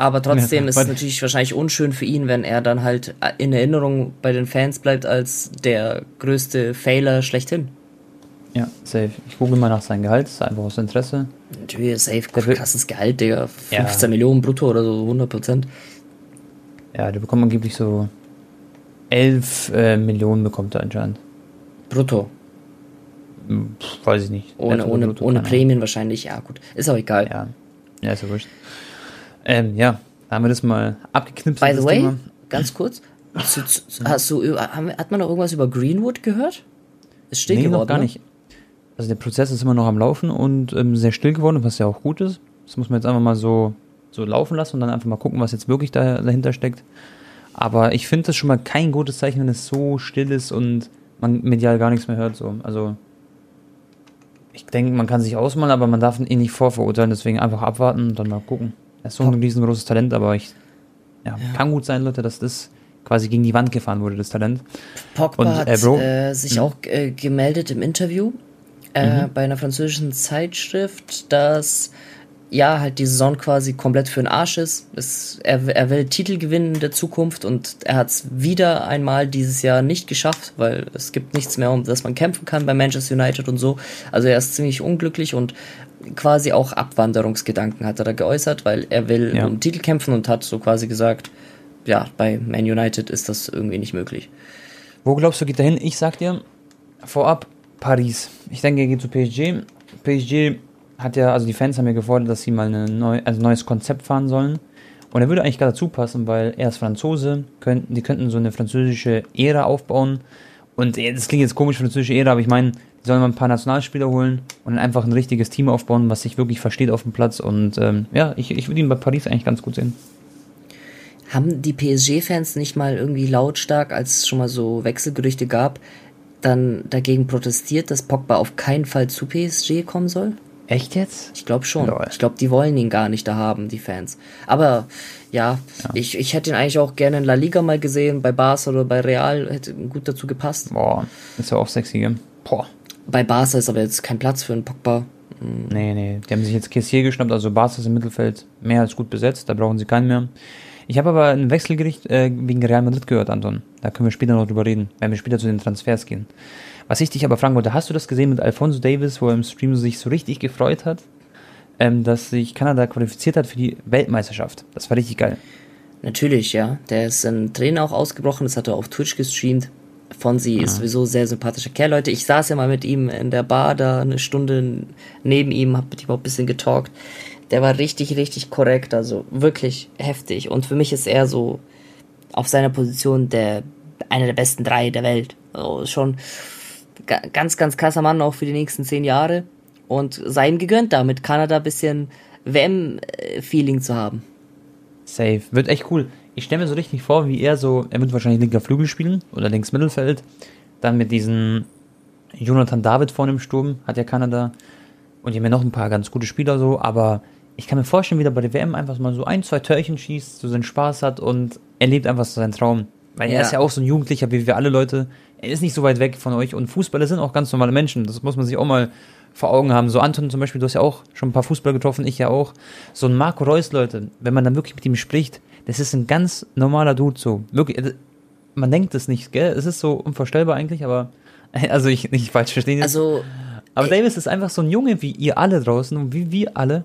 Aber trotzdem ist es natürlich wahrscheinlich unschön für ihn, wenn er dann halt in Erinnerung bei den Fans bleibt als der größte Failer schlechthin. Ja, safe. Ich google mal nach seinem Gehalt, einfach aus Interesse. Natürlich, safe, krasses Gehalt, Digga. 15 ja. Millionen brutto oder so, 100 Prozent. Ja, der bekommt angeblich so 11 äh, Millionen bekommt er anscheinend. Brutto? Hm, weiß ich nicht. Ohne, ohne, ohne Prämien wahrscheinlich, ja gut. Ist auch egal. Ja, ja ist ja wurscht. Ähm, ja, haben wir das mal abgeknipst. By the way, Thema. ganz kurz, hast du, hat man noch irgendwas über Greenwood gehört? Ist still nee, geworden, noch gar ne? nicht. Also der Prozess ist immer noch am Laufen und ähm, sehr still geworden, was ja auch gut ist. Das muss man jetzt einfach mal so, so laufen lassen und dann einfach mal gucken, was jetzt wirklich da, dahinter steckt. Aber ich finde das schon mal kein gutes Zeichen, wenn es so still ist und man medial gar nichts mehr hört. So. Also ich denke, man kann sich ausmalen, aber man darf ihn nicht vorverurteilen, deswegen einfach abwarten und dann mal gucken. Er ist so ein riesengroßes Talent, aber ich ja, ja. kann gut sein, Leute, dass das quasi gegen die Wand gefahren wurde, das Talent. Pogba und, äh, hat äh, sich mhm. auch äh, gemeldet im Interview äh, mhm. bei einer französischen Zeitschrift, dass ja, halt die Saison quasi komplett für den Arsch ist. Es, er, er will Titel gewinnen in der Zukunft und er hat es wieder einmal dieses Jahr nicht geschafft, weil es gibt nichts mehr, um das man kämpfen kann bei Manchester United und so. Also er ist ziemlich unglücklich und quasi auch Abwanderungsgedanken hat er da geäußert, weil er will ja. um Titel kämpfen und hat so quasi gesagt, ja, bei Man United ist das irgendwie nicht möglich. Wo glaubst du, geht er hin? Ich sag dir, vorab Paris. Ich denke, er geht zu PSG. PSG hat ja, also die Fans haben ja gefordert, dass sie mal ein neu, also neues Konzept fahren sollen. Und er würde eigentlich gar dazu passen, weil er ist Franzose, könnten, die könnten so eine französische Ära aufbauen. Und das klingt jetzt komisch, französische Ära, aber ich meine, die sollen mal ein paar Nationalspieler holen und dann einfach ein richtiges Team aufbauen, was sich wirklich versteht auf dem Platz. Und ähm, ja, ich, ich würde ihn bei Paris eigentlich ganz gut sehen. Haben die PSG-Fans nicht mal irgendwie lautstark, als es schon mal so Wechselgerüchte gab, dann dagegen protestiert, dass Pogba auf keinen Fall zu PSG kommen soll? Echt jetzt? Ich glaube schon. Lol. Ich glaube, die wollen ihn gar nicht da haben, die Fans. Aber ja, ja, Ich, ich hätte ihn eigentlich auch gerne in La Liga mal gesehen, bei Barca oder bei Real, hätte gut dazu gepasst. Boah, ist ja auch sexy, gell? Boah. Bei Barca ist aber jetzt kein Platz für einen Pogba. Mhm. Nee, nee. Die haben sich jetzt Kessier geschnappt, also Barca ist im Mittelfeld mehr als gut besetzt, da brauchen sie keinen mehr. Ich habe aber ein Wechselgericht äh, wegen Real Madrid gehört, Anton. Da können wir später noch drüber reden, wenn wir später zu den Transfers gehen. Was ich dich aber fragen wollte, hast du das gesehen mit Alfonso Davis, wo er im Stream sich so richtig gefreut hat, ähm, dass sich Kanada qualifiziert hat für die Weltmeisterschaft? Das war richtig geil. Natürlich, ja. Der ist in Tränen auch ausgebrochen, das hat er auf Twitch gestreamt. Fonsi ja. ist sowieso sehr sympathischer Kerl, Leute. Ich saß ja mal mit ihm in der Bar da eine Stunde neben ihm, hab mit ihm auch ein bisschen getalkt. Der war richtig, richtig korrekt, also wirklich heftig. Und für mich ist er so auf seiner Position der einer der besten drei der Welt. Also schon ganz, ganz krasser Mann auch für die nächsten zehn Jahre. Und sei ihm gegönnt, da mit Kanada ein bisschen WM-Feeling zu haben. Safe. Wird echt cool. Ich stelle mir so richtig vor, wie er so, er wird wahrscheinlich linker Flügel spielen oder links Mittelfeld. Dann mit diesem Jonathan David vorne im Sturm, hat ja Kanada. Und haben ja noch ein paar ganz gute Spieler so, aber ich kann mir vorstellen, wie er bei der WM einfach mal so ein, zwei Törchen schießt, so seinen Spaß hat und er lebt einfach so seinen Traum. Weil ja. er ist ja auch so ein Jugendlicher, wie wir alle Leute. Er ist nicht so weit weg von euch und Fußballer sind auch ganz normale Menschen. Das muss man sich auch mal vor Augen haben. So Anton zum Beispiel, du hast ja auch schon ein paar Fußballer getroffen, ich ja auch. So ein Marco Reus, Leute, wenn man dann wirklich mit ihm spricht, das ist ein ganz normaler Dude, so. Wirklich, äh, man denkt es nicht, gell? Es ist so unvorstellbar eigentlich, aber, also ich nicht falsch verstehen. Also, aber Davis ist einfach so ein Junge wie ihr alle draußen und wie wir alle.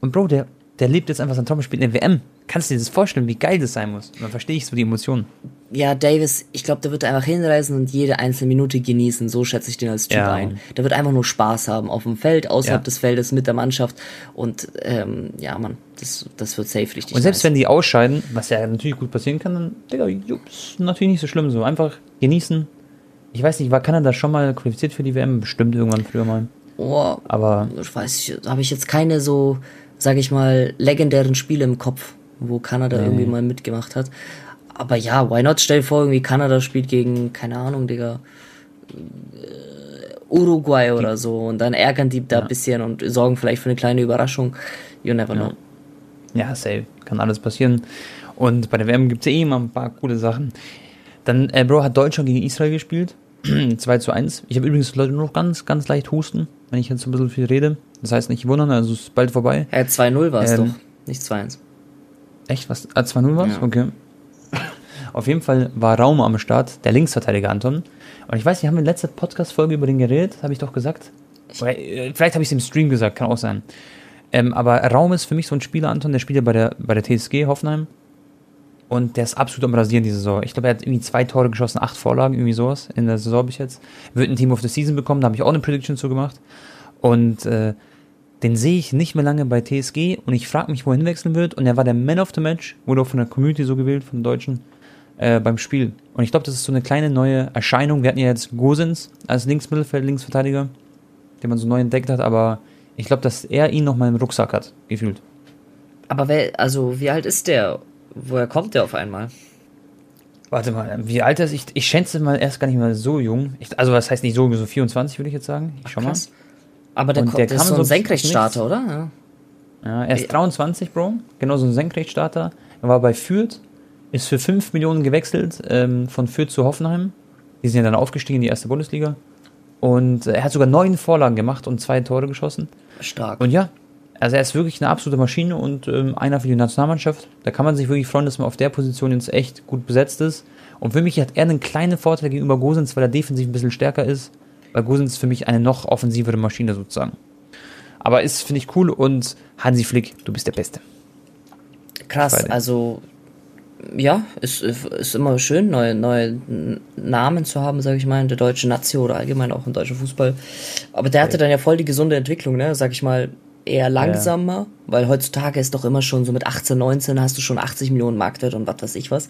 Und Bro, der, der lebt jetzt einfach sein Traum, spielt in der WM. Kannst du dir das vorstellen, wie geil das sein muss? Und dann verstehe ich so die Emotionen. Ja, Davis, ich glaube, der wird einfach hinreisen und jede einzelne Minute genießen. So schätze ich den als Typ ja. ein. Der wird einfach nur Spaß haben auf dem Feld, außerhalb ja. des Feldes, mit der Mannschaft. Und ähm, ja, man, das, das wird safe richtig. Und selbst nice. wenn die ausscheiden, was ja natürlich gut passieren kann, dann, Digga, ist natürlich nicht so schlimm so. Einfach genießen. Ich weiß nicht, war Kanada schon mal qualifiziert für die WM? Bestimmt irgendwann früher mal. Oh, aber. Ich weiß habe ich jetzt keine so, sage ich mal, legendären Spiele im Kopf wo Kanada nee. irgendwie mal mitgemacht hat. Aber ja, why not? Stell dir vor, irgendwie Kanada spielt gegen, keine Ahnung, Digga, äh, Uruguay oder so und dann ärgern die da ein bisschen und sorgen vielleicht für eine kleine Überraschung. You never know. Ja, safe. Kann alles passieren. Und bei der WM gibt es eh immer ein paar coole Sachen. Dann, äh, Bro, hat Deutschland gegen Israel gespielt. 2 zu 1. Ich habe übrigens Leute nur noch ganz, ganz leicht husten, wenn ich jetzt ein bisschen viel rede. Das heißt nicht wundern, also es ist bald vorbei. Ja, 2-0 war es ähm, doch, nicht 2-1. Echt? Was? Ah, 2-0 war es? Ja. Okay. Auf jeden Fall war Raum am Start, der Linksverteidiger Anton. Und ich weiß nicht, haben wir in letzter Podcast-Folge über den geredet? Habe ich doch gesagt? Äh, vielleicht habe ich es im Stream gesagt, kann auch sein. Ähm, aber Raum ist für mich so ein Spieler, Anton, der spielt ja bei der, bei der TSG Hoffenheim. Und der ist absolut am Rasieren diese Saison. Ich glaube, er hat irgendwie zwei Tore geschossen, acht Vorlagen, irgendwie sowas in der Saison bis jetzt. Wird ein Team of the Season bekommen, da habe ich auch eine Prediction zu gemacht. Und äh, den sehe ich nicht mehr lange bei TSG und ich frage mich, wohin wechseln wird. Und er war der Man of the Match, wurde auch von der Community so gewählt, von den Deutschen, äh, beim Spiel. Und ich glaube, das ist so eine kleine neue Erscheinung. Wir hatten ja jetzt Gosens als Linksmittelfeld, Linksverteidiger, den man so neu entdeckt hat, aber ich glaube, dass er ihn noch mal im Rucksack hat, gefühlt. Aber wer, also wie alt ist der? Woher kommt der auf einmal? Warte mal, wie alt ist ich? Ich schätze mal erst gar nicht mal so jung. Ich, also was heißt nicht so, so 24 würde ich jetzt sagen. Ich schau Ach, mal. Aber der, der, der ist so ein Senkrechtstarter, oder? Ja. ja. er ist 23, Bro. Genau so ein Senkrechtstarter. Er war bei Fürth, ist für 5 Millionen gewechselt ähm, von Fürth zu Hoffenheim. Die sind ja dann aufgestiegen in die erste Bundesliga. Und äh, er hat sogar neun Vorlagen gemacht und zwei Tore geschossen. Stark. Und ja, also er ist wirklich eine absolute Maschine und ähm, einer für die Nationalmannschaft. Da kann man sich wirklich freuen, dass man auf der Position jetzt echt gut besetzt ist. Und für mich hat er einen kleinen Vorteil gegenüber Gosens, weil er defensiv ein bisschen stärker ist. Weil Gosens ist für mich eine noch offensivere Maschine sozusagen. Aber ist, finde ich, cool und Hansi Flick, du bist der Beste. Krass, also ja, ist, ist immer schön, neue, neue Namen zu haben, sage ich mal, in der deutschen Nation oder allgemein auch im deutschen Fußball. Aber der hatte dann ja voll die gesunde Entwicklung, ne, sag ich mal, eher langsamer, ja. weil heutzutage ist doch immer schon so mit 18, 19 hast du schon 80 Millionen Marktwert und was weiß ich was.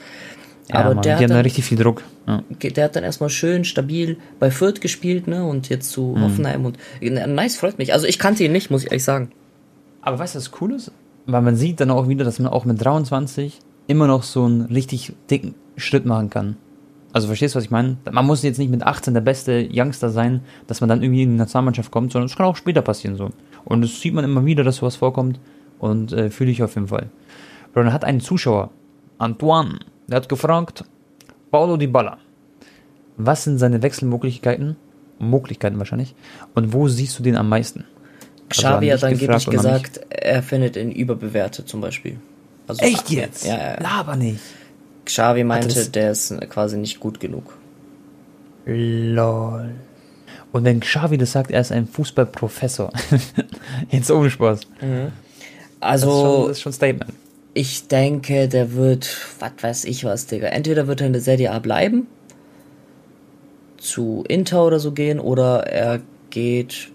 Ja, aber Mann, der die hat dann richtig viel Druck. Ja. Der hat dann erstmal schön stabil bei Fürth gespielt, ne? Und jetzt zu mhm. Hoffenheim und nice, freut mich. Also ich kannte ihn nicht, muss ich ehrlich sagen. Aber weißt du, was cool ist? Weil man sieht dann auch wieder, dass man auch mit 23 immer noch so einen richtig dicken Schritt machen kann. Also verstehst du, was ich meine? Man muss jetzt nicht mit 18 der beste Youngster sein, dass man dann irgendwie in die Nationalmannschaft kommt, sondern es kann auch später passieren so. Und das sieht man immer wieder, dass sowas vorkommt und äh, fühle ich auf jeden Fall. Bro, hat einen Zuschauer, Antoine, der hat gefragt, Paulo Di Balla, was sind seine Wechselmöglichkeiten? Möglichkeiten wahrscheinlich. Und wo siehst du den am meisten? Also Xavi hat angeblich gesagt, er findet ihn überbewertet zum Beispiel. Also, Echt jetzt? Ja, ja. Laber nicht. Xavi meinte, der ist quasi nicht gut genug. Lol. Und wenn Xavi das sagt, er ist ein Fußballprofessor. Jetzt ohne Spaß. Mhm. Also, das ist, schon, das ist schon ein Statement. Ich denke, der wird, was weiß ich was, Digga. Entweder wird er in der Serie A bleiben, zu Inter oder so gehen, oder er geht,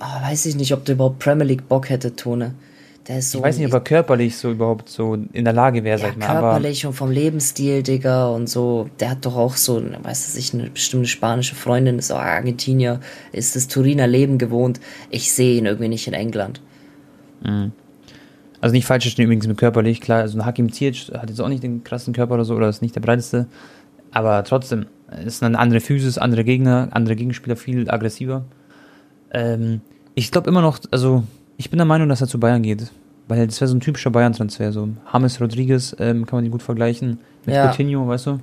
oh, weiß ich nicht, ob der überhaupt Premier League Bock hätte, Tone. Der ist so, ich weiß nicht, ob er körperlich so überhaupt so in der Lage wäre, ja, sag ich mal. Körperlich und vom Lebensstil, Digga, und so. Der hat doch auch so, weiß ich, eine bestimmte spanische Freundin, ist auch Argentinier, ist das Turiner Leben gewohnt. Ich sehe ihn irgendwie nicht in England. Mhm. Also nicht falsch verstehen übrigens mit körperlich, klar, also ein Hakim Ziyech hat jetzt auch nicht den krassen Körper oder so, oder ist nicht der breiteste, aber trotzdem, ist eine andere Physis, andere Gegner, andere Gegenspieler, viel aggressiver. Ähm, ich glaube immer noch, also ich bin der Meinung, dass er zu Bayern geht, weil das wäre so ein typischer Bayern-Transfer, so James Rodriguez ähm, kann man ihn gut vergleichen mit ja. Coutinho, weißt du?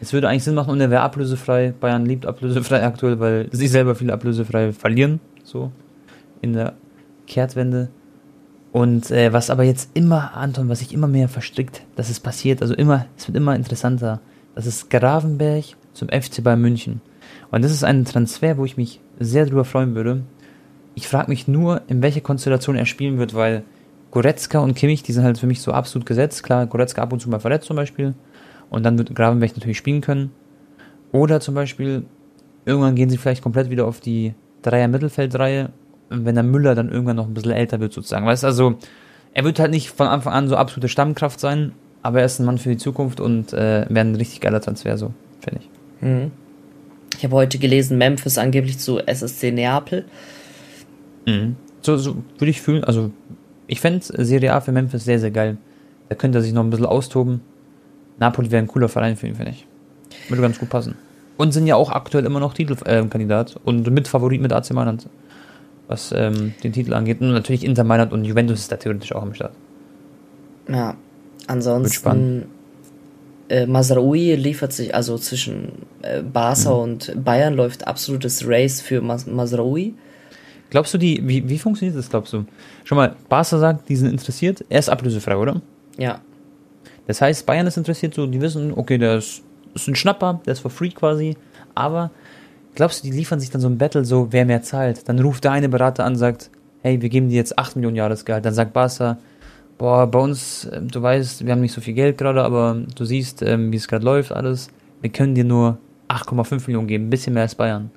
Es würde eigentlich Sinn machen und er wäre ablösefrei. Bayern liebt ablösefrei aktuell, weil sie selber viel ablösefrei verlieren, so in der Kehrtwende. Und äh, was aber jetzt immer, Anton, was sich immer mehr verstrickt, dass es passiert, also immer, es wird immer interessanter. Das ist Gravenberg zum FC Bayern München. Und das ist ein Transfer, wo ich mich sehr drüber freuen würde. Ich frage mich nur, in welcher Konstellation er spielen wird, weil Goretzka und Kimmich, die sind halt für mich so absolut gesetzt. Klar, Goretzka ab und zu mal verletzt zum Beispiel. Und dann wird Gravenberg natürlich spielen können. Oder zum Beispiel, irgendwann gehen sie vielleicht komplett wieder auf die Dreier-Mittelfeldreihe, wenn der Müller dann irgendwann noch ein bisschen älter wird, sozusagen. Weißt du, also, er wird halt nicht von Anfang an so absolute Stammkraft sein, aber er ist ein Mann für die Zukunft und äh, wäre ein richtig geiler Transfer, so, finde ich. Mhm. Ich habe heute gelesen, Memphis angeblich zu SSC Neapel. Mhm. So, so würde ich fühlen, also ich fände Serie A für Memphis sehr, sehr geil. Da könnte er sich noch ein bisschen austoben. Napoli wäre ein cooler Verein für ihn, finde ich. Würde ganz gut passen. Und sind ja auch aktuell immer noch Titelkandidat äh, und Mitfavorit mit AC Mailand, was ähm, den Titel angeht. Und natürlich Inter Mailand und Juventus ist da theoretisch auch am Start. Ja, ansonsten äh, Masraoui liefert sich, also zwischen äh, Barca mhm. und Bayern läuft absolutes Race für Mas Masraoui. Glaubst du, die, wie, wie funktioniert das, glaubst du? Schon mal, Barca sagt, die sind interessiert, er ist ablösefrei, oder? Ja. Das heißt, Bayern ist interessiert, so, die wissen, okay, der ist, ist ein Schnapper, der ist for free quasi, aber glaubst du, die liefern sich dann so ein Battle, so, wer mehr zahlt? Dann ruft der eine Berater an, sagt, hey, wir geben dir jetzt 8 Millionen Jahresgehalt, dann sagt Barca, boah, bei uns, ähm, du weißt, wir haben nicht so viel Geld gerade, aber du siehst, ähm, wie es gerade läuft, alles. Wir können dir nur 8,5 Millionen geben, ein bisschen mehr als Bayern.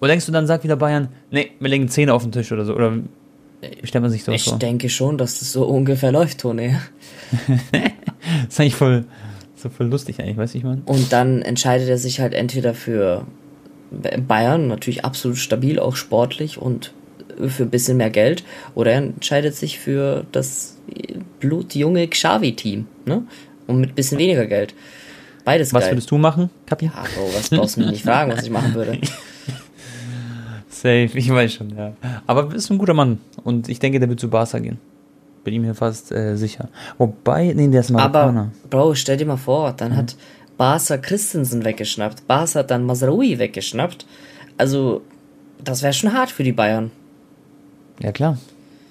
Und denkst du dann, sagt wieder Bayern, nee, wir legen 10 auf den Tisch oder so, oder wie stellt man sich sowas ich vor? Ich denke schon, dass das so ungefähr läuft, Toni. das ist eigentlich voll, so voll lustig eigentlich, weiß ich mal. Und dann entscheidet er sich halt entweder für Bayern, natürlich absolut stabil, auch sportlich und für ein bisschen mehr Geld, oder er entscheidet sich für das blutjunge Xavi-Team, ne? Und mit ein bisschen weniger Geld. Beides Was geil. würdest du machen, Kapi? Ja, Bro, was brauchst du mich nicht fragen, was ich machen würde. Safe, ich weiß schon, ja. Aber ist ein guter Mann und ich denke, der wird zu Barca gehen. Bin ich mir fast äh, sicher. Wobei, nee, der ist Marokkaner. Aber, Bro, stell dir mal vor, dann mhm. hat Barca Christensen weggeschnappt, Barca hat dann Masraoui weggeschnappt. Also, das wäre schon hart für die Bayern. Ja, klar.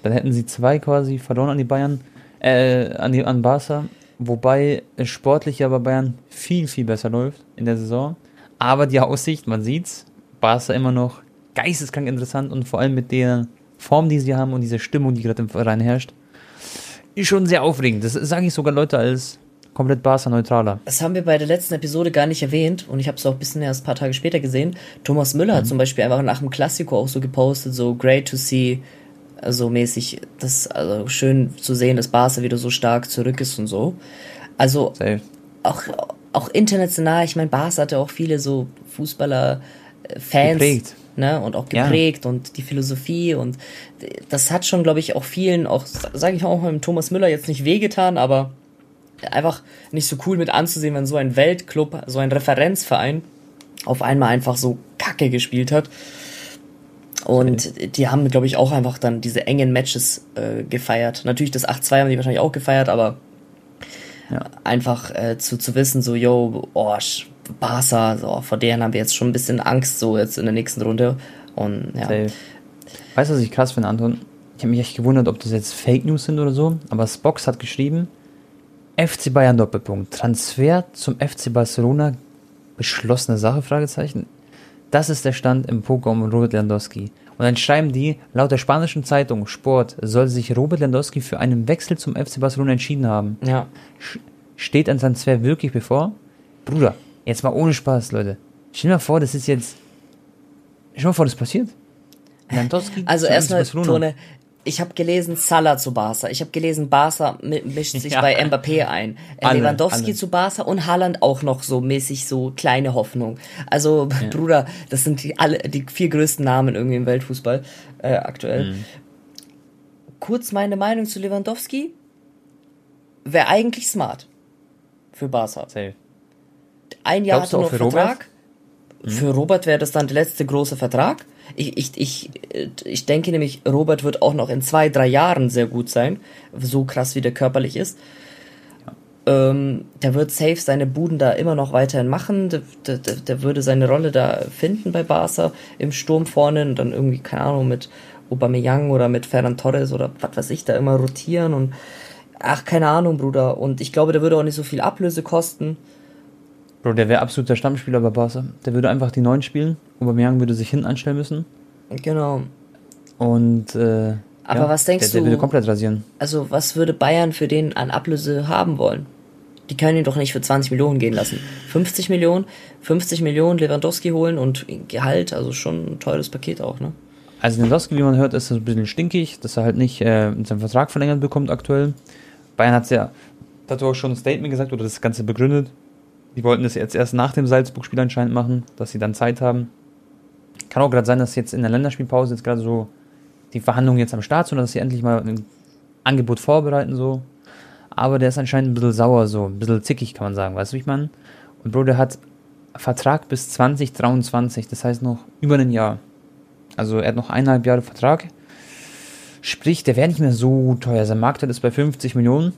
Dann hätten sie zwei quasi verloren an die Bayern, äh, an, die, an Barca. Wobei es sportlich ja bei Bayern viel, viel besser läuft in der Saison. Aber die Aussicht, man sieht's, Barca immer noch geisteskrank interessant und vor allem mit der Form, die sie haben und dieser Stimmung, die gerade im Verein herrscht, ist schon sehr aufregend. Das sage ich sogar Leute als komplett Barca-neutraler. Das haben wir bei der letzten Episode gar nicht erwähnt und ich habe es auch ein bisschen erst ein paar Tage später gesehen. Thomas Müller mhm. hat zum Beispiel einfach nach dem Klassiko auch so gepostet, so great to see, so mäßig, das also schön zu sehen, dass Barca wieder so stark zurück ist und so. Also Safe. auch auch international, ich meine, Barca hatte auch viele so Fußballer äh, Fans. Geprägt ne, und auch geprägt ja. und die Philosophie und das hat schon, glaube ich, auch vielen, auch sage ich auch mal Thomas Müller jetzt nicht wehgetan, aber einfach nicht so cool mit anzusehen, wenn so ein Weltclub, so ein Referenzverein auf einmal einfach so Kacke gespielt hat. Und okay. die haben, glaube ich, auch einfach dann diese engen Matches äh, gefeiert. Natürlich das 8-2 haben die wahrscheinlich auch gefeiert, aber ja. einfach äh, zu, zu wissen, so, yo, oh, Barca, so, vor deren haben wir jetzt schon ein bisschen Angst, so jetzt in der nächsten Runde. Und ja. Safe. Weißt du, was ich krass finde, Anton? Ich habe mich echt gewundert, ob das jetzt Fake News sind oder so, aber Spox hat geschrieben, FC Bayern Doppelpunkt, Transfer zum FC Barcelona, beschlossene Sache, Fragezeichen. Das ist der Stand im Poker um Robert Lewandowski. Und dann schreiben die, laut der spanischen Zeitung Sport soll sich Robert Lewandowski für einen Wechsel zum FC Barcelona entschieden haben. Ja. Steht ein Transfer wirklich bevor? Bruder, Jetzt mal ohne Spaß, Leute. Stell dir mal vor, das ist jetzt. Stell dir mal vor, das passiert. Lewandowski also erstmal, Tone, ich habe gelesen Salah zu Barca. Ich habe gelesen, Barca mischt sich ja. bei Mbappé ein. Alle, Lewandowski alle. zu Barca und Haaland auch noch so mäßig so kleine Hoffnung. Also ja. Bruder, das sind die alle die vier größten Namen irgendwie im Weltfußball äh, aktuell. Mhm. Kurz meine Meinung zu Lewandowski wäre eigentlich smart für Barca. Safe. Ein Jahr Glaubst hat er noch Vertrag. Robert? Für Robert wäre das dann der letzte große Vertrag. Ich, ich, ich, ich denke nämlich, Robert wird auch noch in zwei, drei Jahren sehr gut sein. So krass, wie der körperlich ist. Ähm, der wird safe seine Buden da immer noch weiterhin machen. Der, der, der würde seine Rolle da finden bei Barca im Sturm vorne und dann irgendwie, keine Ahnung, mit Aubameyang oder mit Ferran Torres oder was weiß ich, da immer rotieren und ach, keine Ahnung, Bruder. Und ich glaube, der würde auch nicht so viel Ablöse kosten. Bro, der wäre absoluter Stammspieler bei Barca. Der würde einfach die Neun spielen. Aubameyang würde sich hinten anstellen müssen. Genau. Und äh, Aber ja, was denkst der, der du? würde komplett rasieren. Also, was würde Bayern für den an Ablöse haben wollen? Die können ihn doch nicht für 20 Millionen gehen lassen. 50 Millionen, 50 Millionen Lewandowski holen und Gehalt, also schon ein teures Paket auch, ne? Also Lewandowski, wie man hört, ist ein bisschen stinkig, dass er halt nicht äh, seinen Vertrag verlängert bekommt aktuell. Bayern hat ja dazu auch schon ein Statement gesagt oder das Ganze begründet. Die wollten das jetzt erst nach dem Salzburg-Spiel anscheinend machen, dass sie dann Zeit haben. Kann auch gerade sein, dass jetzt in der Länderspielpause jetzt gerade so die Verhandlungen jetzt am Start sind, dass sie endlich mal ein Angebot vorbereiten so. Aber der ist anscheinend ein bisschen sauer so, ein bisschen zickig kann man sagen, weißt du, wie ich meine? Und Bro, der hat Vertrag bis 2023, das heißt noch über ein Jahr. Also er hat noch eineinhalb Jahre Vertrag. Sprich, der wäre nicht mehr so teuer. Sein Marktwert ist bei 50 Millionen.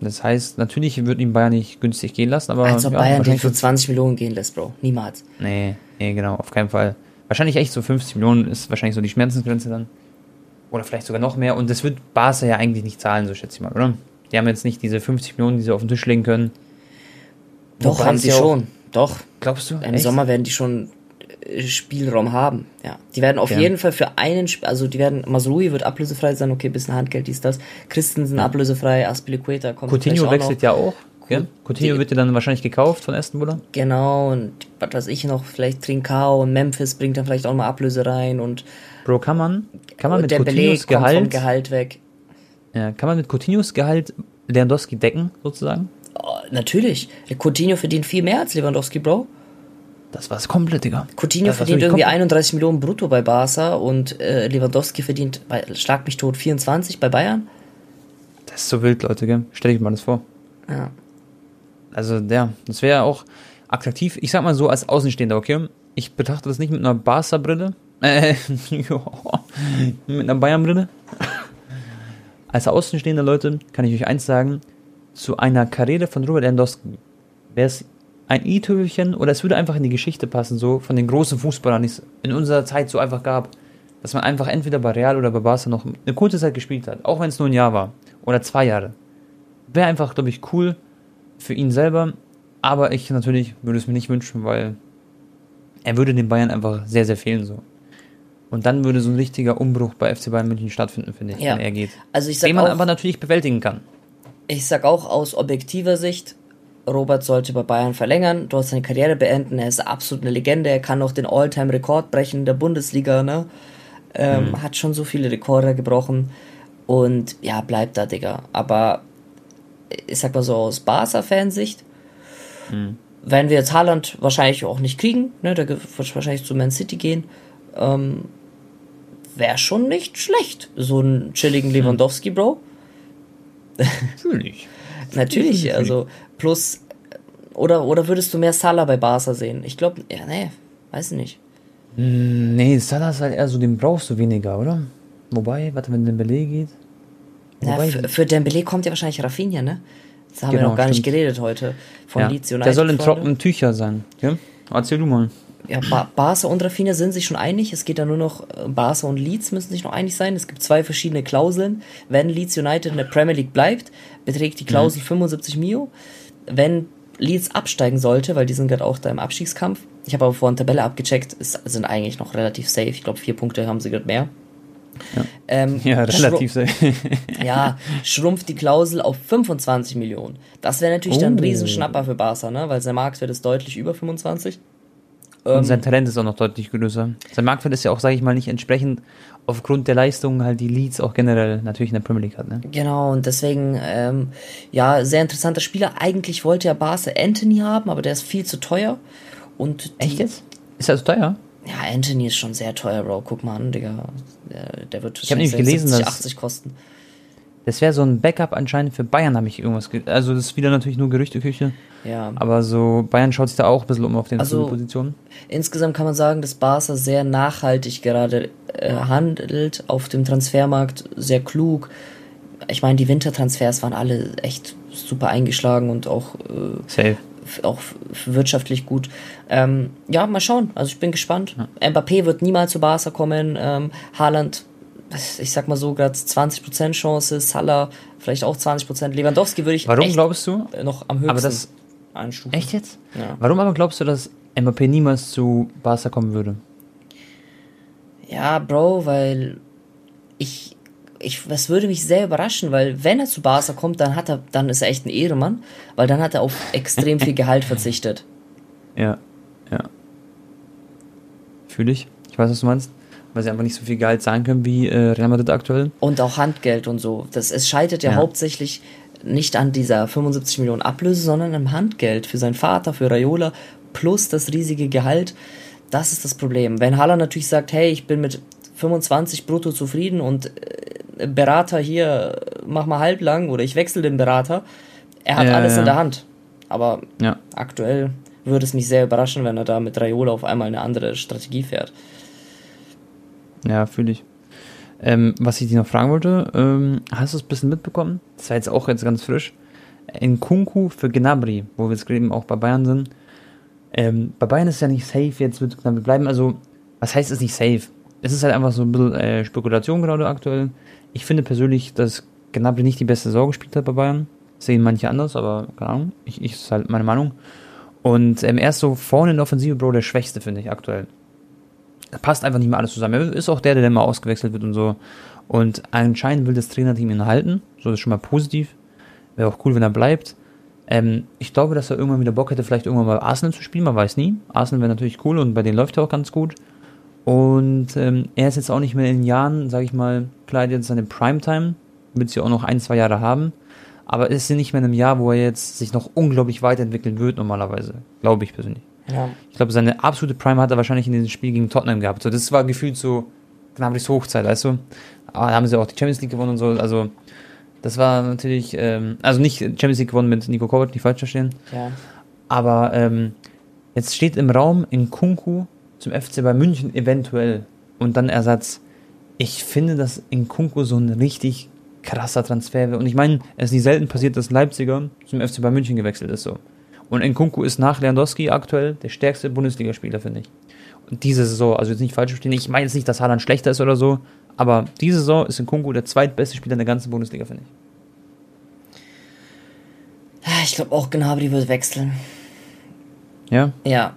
Das heißt, natürlich wird ihn Bayern nicht günstig gehen lassen, aber. Als ob ja, Bayern den für 20 Millionen gehen lässt, Bro. Niemals. Nee, nee, genau, auf keinen Fall. Wahrscheinlich echt so 50 Millionen ist wahrscheinlich so die Schmerzensgrenze dann. Oder vielleicht sogar noch mehr. Und das wird Barca ja eigentlich nicht zahlen, so schätze ich mal, oder? Die haben jetzt nicht diese 50 Millionen, die sie auf den Tisch legen können. Doch, haben sie schon. Doch. Glaubst du? Im? Sommer werden die schon Spielraum haben. Ja, die werden auf ja. jeden Fall für einen, Sp also die werden, Masrui wird ablösefrei sein, okay, bisschen Handgeld, dies, das. Christensen ja. ablösefrei, Aspilicueta kommt Coutinho wechselt ja auch. Ja? Coutinho die, wird ja dann wahrscheinlich gekauft von Aston Villa. Genau, und was weiß ich noch, vielleicht Trincao und Memphis bringt dann vielleicht auch mal Ablöse rein und Bro, kann man, kann man mit Coutinhos Gehalt, Gehalt weg. Ja, kann man mit Coutinhos Gehalt Lewandowski decken, sozusagen? Oh, natürlich. Coutinho verdient viel mehr als Lewandowski, Bro. Das war's komplett, Digga. Coutinho das verdient irgendwie 31 Millionen brutto bei Barca und äh, Lewandowski verdient, bei, schlag mich tot, 24 bei Bayern. Das ist so wild, Leute, gell? Stell dir mal das vor. Ja. Also, ja, das wäre auch attraktiv. Ich sag mal so als Außenstehender, okay? Ich betrachte das nicht mit einer Barca-Brille. Äh, mit einer Bayern-Brille. Als Außenstehender, Leute, kann ich euch eins sagen. Zu einer Karriere von Robert Lewandowski wäre es ein i-Tüpfelchen oder es würde einfach in die Geschichte passen, so von den großen Fußballern, die es in unserer Zeit so einfach gab. Dass man einfach entweder bei Real oder bei Barca noch eine kurze Zeit gespielt hat, auch wenn es nur ein Jahr war oder zwei Jahre. Wäre einfach, glaube ich, cool für ihn selber, aber ich natürlich würde es mir nicht wünschen, weil er würde den Bayern einfach sehr, sehr fehlen so. Und dann würde so ein richtiger Umbruch bei FC Bayern München stattfinden, finde ich, ja. wenn er geht. Also ich sag den man auch, aber natürlich bewältigen kann. Ich sag auch aus objektiver Sicht, Robert sollte bei Bayern verlängern, dort seine Karriere beenden. Er ist absolut eine Legende. Er kann auch den All-Time-Rekord brechen der Bundesliga, ne? Ähm, mhm. Hat schon so viele Rekorde gebrochen. Und ja, bleibt da, Digga. Aber ich sag mal so aus Barca-Fansicht, mhm. werden wir jetzt Haaland wahrscheinlich auch nicht kriegen, ne? Der wird wahrscheinlich zu Man City gehen. Ähm, Wäre schon nicht schlecht. So einen chilligen hm. Lewandowski, Bro. Natürlich. Natürlich, also plus oder oder würdest du mehr Salah bei Barca sehen? Ich glaube, ja, nee, weiß ich nicht. Hm, nee, Salah ist halt eher so, den brauchst du weniger, oder? Wobei, warte, wenn Dembele geht. Ja, für, Dembele kommt ja wahrscheinlich Rafinha, ne? Das haben genau, wir noch gar stimmt. nicht geredet heute. Von ja, Leeds United. Der soll in trockenen Tücher sein. Ja? Erzähl du mal. Ja, ba Barca und Rafinha sind sich schon einig. Es geht da nur noch, äh, Barca und Leeds müssen sich noch einig sein. Es gibt zwei verschiedene Klauseln. Wenn Leeds United in der Premier League bleibt, beträgt die Klausel mhm. 75 Mio. Wenn Leeds absteigen sollte, weil die sind gerade auch da im Abstiegskampf. Ich habe aber vorhin Tabelle abgecheckt, ist, sind eigentlich noch relativ safe. Ich glaube, vier Punkte haben sie gerade mehr. Ja, ähm, ja relativ safe. ja, schrumpft die Klausel auf 25 Millionen. Das wäre natürlich oh. dann ein oh. Riesenschnapper für Barca, ne? weil sein Marktwert ist deutlich über 25. Und sein Talent ist auch noch deutlich größer. Sein Marktwert ist ja auch, sage ich mal, nicht entsprechend aufgrund der Leistungen halt die Leads auch generell natürlich in der Premier League hat. Ne? Genau, und deswegen, ähm, ja, sehr interessanter Spieler. Eigentlich wollte ja Barca Anthony haben, aber der ist viel zu teuer. Und Echt jetzt? Ist er so teuer? Ja, Anthony ist schon sehr teuer, Bro. Guck mal an, Digga. Der, der wird ich hab nämlich gelesen, 70, 80 kosten. Das wäre so ein Backup anscheinend für Bayern, habe ich irgendwas. Also, das ist wieder natürlich nur Gerüchteküche. Ja. Aber so, Bayern schaut sich da auch ein bisschen um auf den also, Positionen. Insgesamt kann man sagen, dass Barca sehr nachhaltig gerade äh, handelt auf dem Transfermarkt, sehr klug. Ich meine, die Wintertransfers waren alle echt super eingeschlagen und auch, äh, Safe. auch wirtschaftlich gut. Ähm, ja, mal schauen. Also ich bin gespannt. Ja. Mbappé wird niemals zu Barca kommen. Ähm, Haaland ich sag mal so, gerade 20% Chance, Salah vielleicht auch 20%, Lewandowski würde ich Warum glaubst du? noch am höchsten aber das, einstufen. Echt jetzt? Ja. Warum aber glaubst du, dass Mbappé niemals zu Barca kommen würde? Ja, Bro, weil ich ich, das würde mich sehr überraschen, weil wenn er zu Barca kommt, dann hat er, dann ist er echt ein Ehremann, weil dann hat er auf extrem viel Gehalt verzichtet. Ja, ja. Fühle ich. Ich weiß, was du meinst. Weil sie einfach nicht so viel Gehalt zahlen können wie äh, Real Madrid aktuell. Und auch Handgeld und so. Das, es scheitert ja, ja. hauptsächlich nicht an dieser 75 Millionen Ablöse, sondern am Handgeld für seinen Vater, für Raiola, plus das riesige Gehalt. Das ist das Problem. Wenn Haller natürlich sagt, hey, ich bin mit 25 brutto zufrieden und äh, Berater hier, mach mal halblang oder ich wechsle den Berater. Er hat ja, alles in der Hand. Aber ja. aktuell würde es mich sehr überraschen, wenn er da mit Raiola auf einmal eine andere Strategie fährt. Ja, fühle ich. Ähm, was ich dir noch fragen wollte, ähm, hast du es ein bisschen mitbekommen? Das war jetzt auch jetzt ganz frisch. In Kunku für Gnabry, wo wir jetzt eben auch bei Bayern sind. Ähm, bei Bayern ist es ja nicht safe, jetzt wird Gnabry bleiben. Also, was heißt es nicht safe? Es ist halt einfach so ein bisschen äh, Spekulation gerade aktuell. Ich finde persönlich, dass Gnabry nicht die beste Saison gespielt hat bei Bayern. Sehen manche anders, aber keine Ahnung. Ich, ich ist halt meine Meinung. Und ähm, er ist so vorne in der Offensive, Bro, der Schwächste, finde ich, aktuell passt einfach nicht mehr alles zusammen. Er ist auch der, der mal ausgewechselt wird und so. Und anscheinend will das Trainerteam ihn halten. So ist schon mal positiv. Wäre auch cool, wenn er bleibt. Ähm, ich glaube, dass er irgendwann wieder Bock hätte, vielleicht irgendwann mal Arsenal zu spielen. Man weiß nie. Arsenal wäre natürlich cool und bei denen läuft er auch ganz gut. Und ähm, er ist jetzt auch nicht mehr in Jahren, sage ich mal, klar, jetzt seine Primetime. Wird sie auch noch ein, zwei Jahre haben. Aber ist nicht mehr in einem Jahr, wo er jetzt sich noch unglaublich weiterentwickeln wird, normalerweise. Glaube ich persönlich. Ja. Ich glaube, seine absolute Prime hat er wahrscheinlich in diesem Spiel gegen Tottenham gehabt. So, das war gefühlt so Gnabry's Hochzeit, weißt du? Aber da haben sie auch die Champions League gewonnen und so. Also, das war natürlich, ähm, also nicht Champions League gewonnen mit Nico Kovac, nicht falsch verstehen. Ja. Aber ähm, jetzt steht im Raum in Kunku zum FC bei München eventuell und dann Ersatz. Ich finde, dass in Kunku so ein richtig krasser Transfer wäre. Und ich meine, es ist nicht selten passiert, dass Leipziger zum FC bei München gewechselt ist. So. Und Nkunku ist nach Lewandowski aktuell der stärkste Bundesligaspieler, finde ich. Und diese Saison, also jetzt nicht falsch verstehen, ich meine jetzt nicht, dass Haaland schlechter ist oder so, aber diese Saison ist Nkunku der zweitbeste Spieler in der ganzen Bundesliga, finde ich. Ich glaube auch Gnabry wird wechseln. Ja? Ja.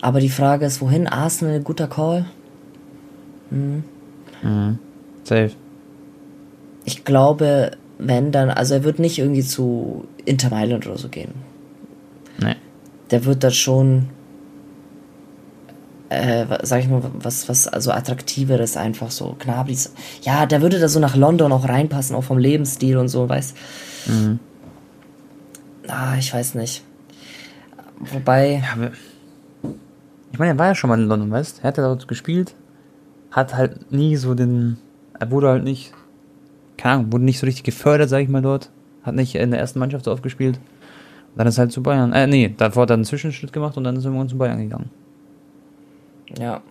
Aber die Frage ist, wohin? Arsenal, guter Call? Mhm. Mhm. Safe. Ich glaube, wenn dann, also er wird nicht irgendwie zu Inter Mailand oder so gehen. Nee. Der wird da schon, äh, sag ich mal, was, was also attraktiveres einfach so. Knabris. Ja, der würde da so nach London auch reinpassen, auch vom Lebensstil und so, weißt mhm. Ah, ich weiß nicht. Wobei. Ja, ich meine, er war ja schon mal in London, weißt Er hat ja dort gespielt, hat halt nie so den. Er wurde halt nicht. Keine Ahnung, wurde nicht so richtig gefördert, sag ich mal dort. Hat nicht in der ersten Mannschaft so aufgespielt. Dann ist halt zu Bayern. Äh, nee, davor hat er einen Zwischenschritt gemacht und dann ist er irgendwann zu Bayern gegangen. Ja.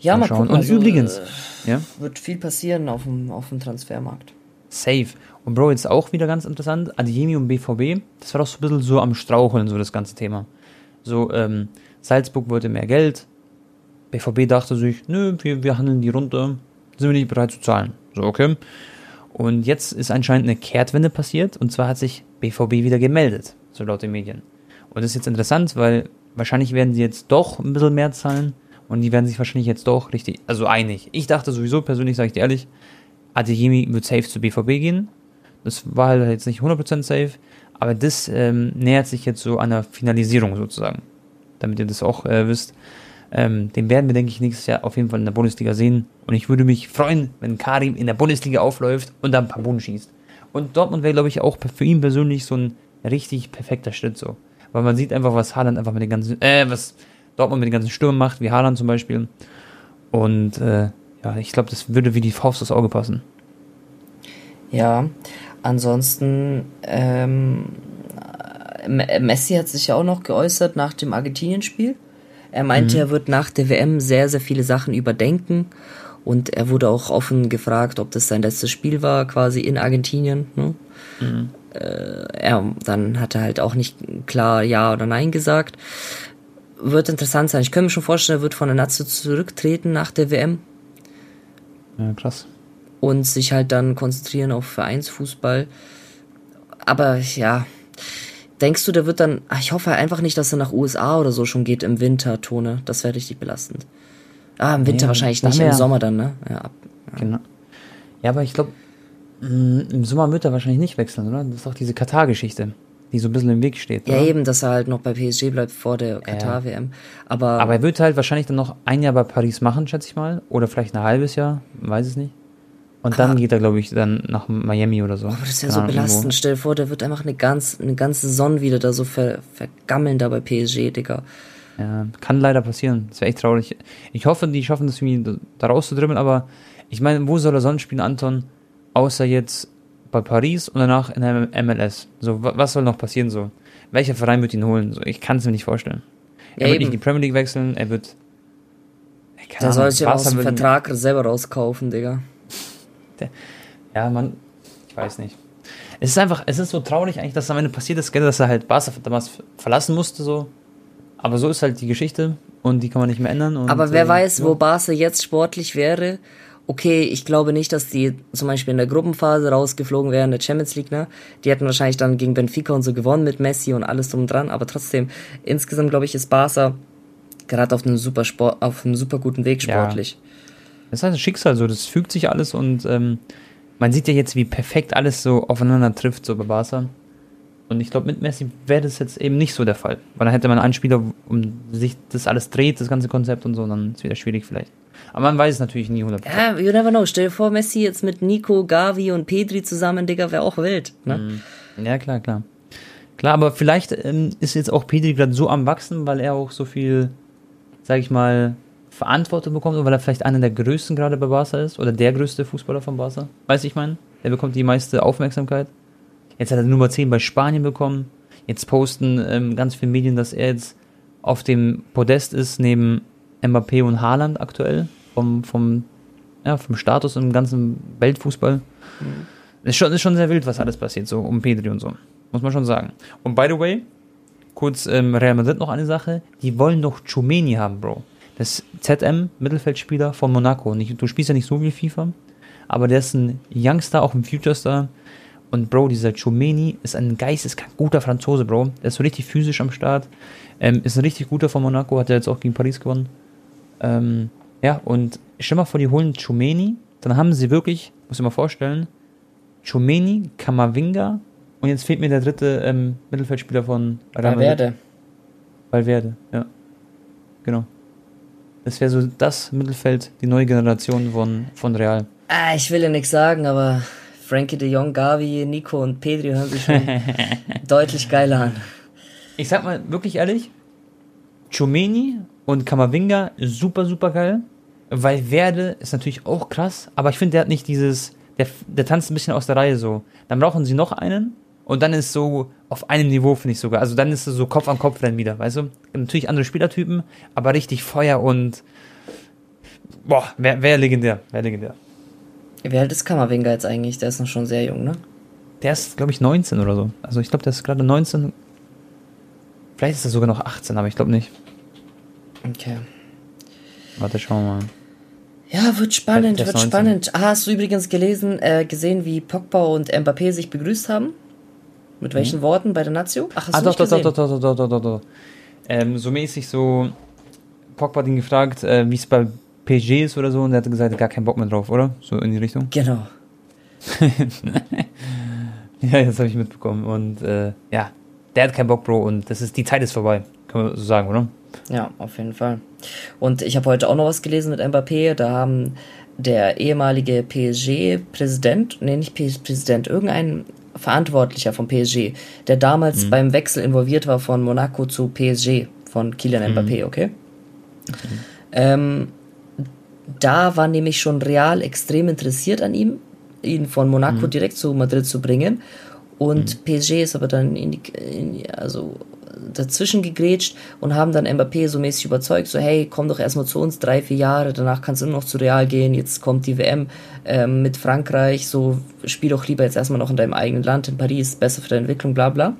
Ja, mal, mal schauen. Gucken, und also, übrigens, äh, ja? wird viel passieren auf dem, auf dem Transfermarkt. Safe. Und Bro, jetzt auch wieder ganz interessant, Adiemi und BVB, das war doch so ein bisschen so am Straucheln, so das ganze Thema. So, ähm, Salzburg wollte mehr Geld, BVB dachte sich, nö, wir, wir handeln die runter, sind wir nicht bereit zu zahlen. So, okay. Und jetzt ist anscheinend eine Kehrtwende passiert, und zwar hat sich BVB wieder gemeldet, so laut den Medien. Und das ist jetzt interessant, weil wahrscheinlich werden sie jetzt doch ein bisschen mehr zahlen und die werden sich wahrscheinlich jetzt doch richtig, also einig. Ich dachte sowieso persönlich, sage ich dir ehrlich, Adeyemi wird safe zu BVB gehen. Das war halt jetzt nicht 100% safe, aber das ähm, nähert sich jetzt so einer Finalisierung sozusagen. Damit ihr das auch äh, wisst. Ähm, den werden wir, denke ich, nächstes Jahr auf jeden Fall in der Bundesliga sehen. Und ich würde mich freuen, wenn Karim in der Bundesliga aufläuft und dann ein paar Buden schießt. Und Dortmund wäre, glaube ich, auch für ihn persönlich so ein richtig perfekter Schritt so. Weil man sieht einfach, was Haaland einfach mit den ganzen, äh, was Dortmund mit den ganzen Stürmen macht, wie Haaland zum Beispiel. Und äh, ja, ich glaube, das würde wie die Faust aufs Auge passen. Ja, ansonsten, ähm, Messi hat sich ja auch noch geäußert nach dem Argentinien-Spiel. Er meinte, mhm. er wird nach der WM sehr, sehr viele Sachen überdenken und er wurde auch offen gefragt, ob das sein letztes Spiel war, quasi in Argentinien. Ne? Mhm. Äh, ja, dann hat er halt auch nicht klar Ja oder Nein gesagt. Wird interessant sein. Ich könnte mir schon vorstellen, er wird von der Nazi zurücktreten nach der WM. Ja, krass. Und sich halt dann konzentrieren auf Vereinsfußball. Aber ja, denkst du, der wird dann. Ich hoffe einfach nicht, dass er nach USA oder so schon geht im Winter, Tone. Das wäre richtig belastend. Ah, im Winter nee, wahrscheinlich nicht, im Sommer dann, ne? Ja, ab, ja. Genau. Ja, aber ich glaube, mm, im Sommer wird er wahrscheinlich nicht wechseln, oder? Das ist doch diese Katar-Geschichte, die so ein bisschen im Weg steht. Ja, oder? eben, dass er halt noch bei PSG bleibt vor der Katar-WM. Aber, aber er wird halt wahrscheinlich dann noch ein Jahr bei Paris machen, schätze ich mal. Oder vielleicht ein halbes Jahr, weiß es nicht. Und dann geht er, glaube ich, dann nach Miami oder so. Aber das ist ja so belastend. Irgendwo. Stell dir vor, der wird einfach eine, ganz, eine ganze Saison wieder da so ver, vergammeln da bei PSG, Digga. Ja, kann leider passieren. Das wäre echt traurig. Ich hoffe, die schaffen das irgendwie da rauszudrimmeln, aber ich meine, wo soll er sonst spielen, Anton? Außer jetzt bei Paris und danach in der MLS. So, was soll noch passieren so? Welcher Verein wird ihn holen? So, ich kann es mir nicht vorstellen. Er ja, wird nicht in die Premier League wechseln, er wird. Der soll sich aus dem Vertrag selber rauskaufen, Digga. Ja, man, ich weiß nicht. Es ist einfach, es ist so traurig eigentlich, dass am Ende passiert ist, dass er halt Barca damals verlassen musste, so. Aber so ist halt die Geschichte und die kann man nicht mehr ändern. Aber wer äh, weiß, ja. wo Barca jetzt sportlich wäre. Okay, ich glaube nicht, dass die zum Beispiel in der Gruppenphase rausgeflogen wären, der Champions League, ne? Die hätten wahrscheinlich dann gegen Benfica und so gewonnen mit Messi und alles drum und dran. Aber trotzdem, insgesamt glaube ich, ist Barca gerade auf einem super Sport, auf einem super guten Weg sportlich. Ja. Das ist halt ein Schicksal so, das fügt sich alles und ähm, man sieht ja jetzt, wie perfekt alles so aufeinander trifft, so bei Barca. Und ich glaube, mit Messi wäre das jetzt eben nicht so der Fall. Weil dann hätte man einen Spieler, um sich das alles dreht, das ganze Konzept und so, dann ist es wieder schwierig vielleicht. Aber man weiß es natürlich nie 100%. Ja, you never know. Stell dir vor, Messi jetzt mit Nico, Gavi und Pedri zusammen, Digga, wäre auch wild. Ne? Mhm. Ja, klar, klar. Klar, aber vielleicht ähm, ist jetzt auch Pedri gerade so am Wachsen, weil er auch so viel, sag ich mal, Verantwortung bekommt und weil er vielleicht einer der größten gerade bei Barca ist oder der größte Fußballer von Barca. Weiß ich mein? Der bekommt die meiste Aufmerksamkeit. Jetzt hat er Nummer 10 bei Spanien bekommen. Jetzt posten ähm, ganz viele Medien, dass er jetzt auf dem Podest ist, neben Mbappé und Haaland aktuell, vom, vom, ja, vom Status im ganzen Weltfußball. Mhm. Ist, schon, ist schon sehr wild, was alles passiert, so um Pedri und so. Muss man schon sagen. Und by the way, kurz ähm, Real Madrid noch eine Sache. Die wollen doch Chumeni haben, Bro. Das ZM, Mittelfeldspieler von Monaco. Nicht, du spielst ja nicht so wie FIFA, aber der ist ein Youngster, auch ein Future Star. Und Bro, dieser Chomeni ist ein geisteskrank guter Franzose, Bro. Der ist so richtig physisch am Start. Ähm, ist ein richtig guter von Monaco, hat er jetzt auch gegen Paris gewonnen. Ähm, ja, und stell mal vor, die holen Chomeni, dann haben sie wirklich, muss ich mal vorstellen, Chomeni, Kamavinga und jetzt fehlt mir der dritte ähm, Mittelfeldspieler von Valverde. Valverde, ja. Genau. Das wäre so das Mittelfeld, die neue Generation von, von Real. Ah, ich will ja nichts sagen, aber Frankie de Jong, Gavi, Nico und Pedri hören sich schon deutlich geiler an. Ich sag mal wirklich ehrlich, Chumeni und Kamavinga super, super geil. Weil Werde ist natürlich auch krass, aber ich finde, der hat nicht dieses, der, der tanzt ein bisschen aus der Reihe so. Dann brauchen sie noch einen und dann ist so auf einem Niveau, finde ich sogar. Also dann ist es so Kopf an Kopf rennen wieder, weißt du? Natürlich andere Spielertypen, aber richtig Feuer und boah, wäre wär legendär, wäre legendär. Wie alt ist Kammerwinger jetzt eigentlich? Der ist noch schon sehr jung, ne? Der ist, glaube ich, 19 oder so. Also ich glaube, der ist gerade 19. Vielleicht ist er sogar noch 18, aber ich glaube nicht. Okay. Warte, schauen wir mal. Ja, wird spannend, der, der wird spannend. Ah, hast du übrigens gelesen, äh, gesehen, wie Pogba und Mbappé sich begrüßt haben? Mit hm? welchen mhm. Worten bei der Nazio? Ach, hast ah, du doch, nicht doch, gesehen? doch, doch, doch, doch, doch, doch, doch. Ähm, so mäßig so Pogba hat ihn gefragt, äh, wie es bei PSG ist oder so und er hat gesagt, gar keinen Bock mehr drauf, oder? So in die Richtung. Genau. ja, das habe ich mitbekommen. Und äh, ja, der hat keinen Bock, Bro, und das ist, die Zeit ist vorbei, kann man so sagen, oder? Ja, auf jeden Fall. Und ich habe heute auch noch was gelesen mit Mbappé, da haben der ehemalige PSG-Präsident, nee, nicht PSG-Präsident, irgendein Verantwortlicher vom PSG, der damals mhm. beim Wechsel involviert war von Monaco zu PSG, von Kylian Mbappé, mhm. okay? Mhm. Ähm, da war nämlich schon Real extrem interessiert an ihm, ihn von Monaco mhm. direkt zu Madrid zu bringen. Und mhm. PSG ist aber dann in die, in, also dazwischen gegrätscht und haben dann Mbappé so mäßig überzeugt, so hey, komm doch erstmal zu uns, drei, vier Jahre, danach kannst du nur noch zu Real gehen, jetzt kommt die WM ähm, mit Frankreich, so spiel doch lieber jetzt erstmal noch in deinem eigenen Land, in Paris, besser für deine Entwicklung, bla bla.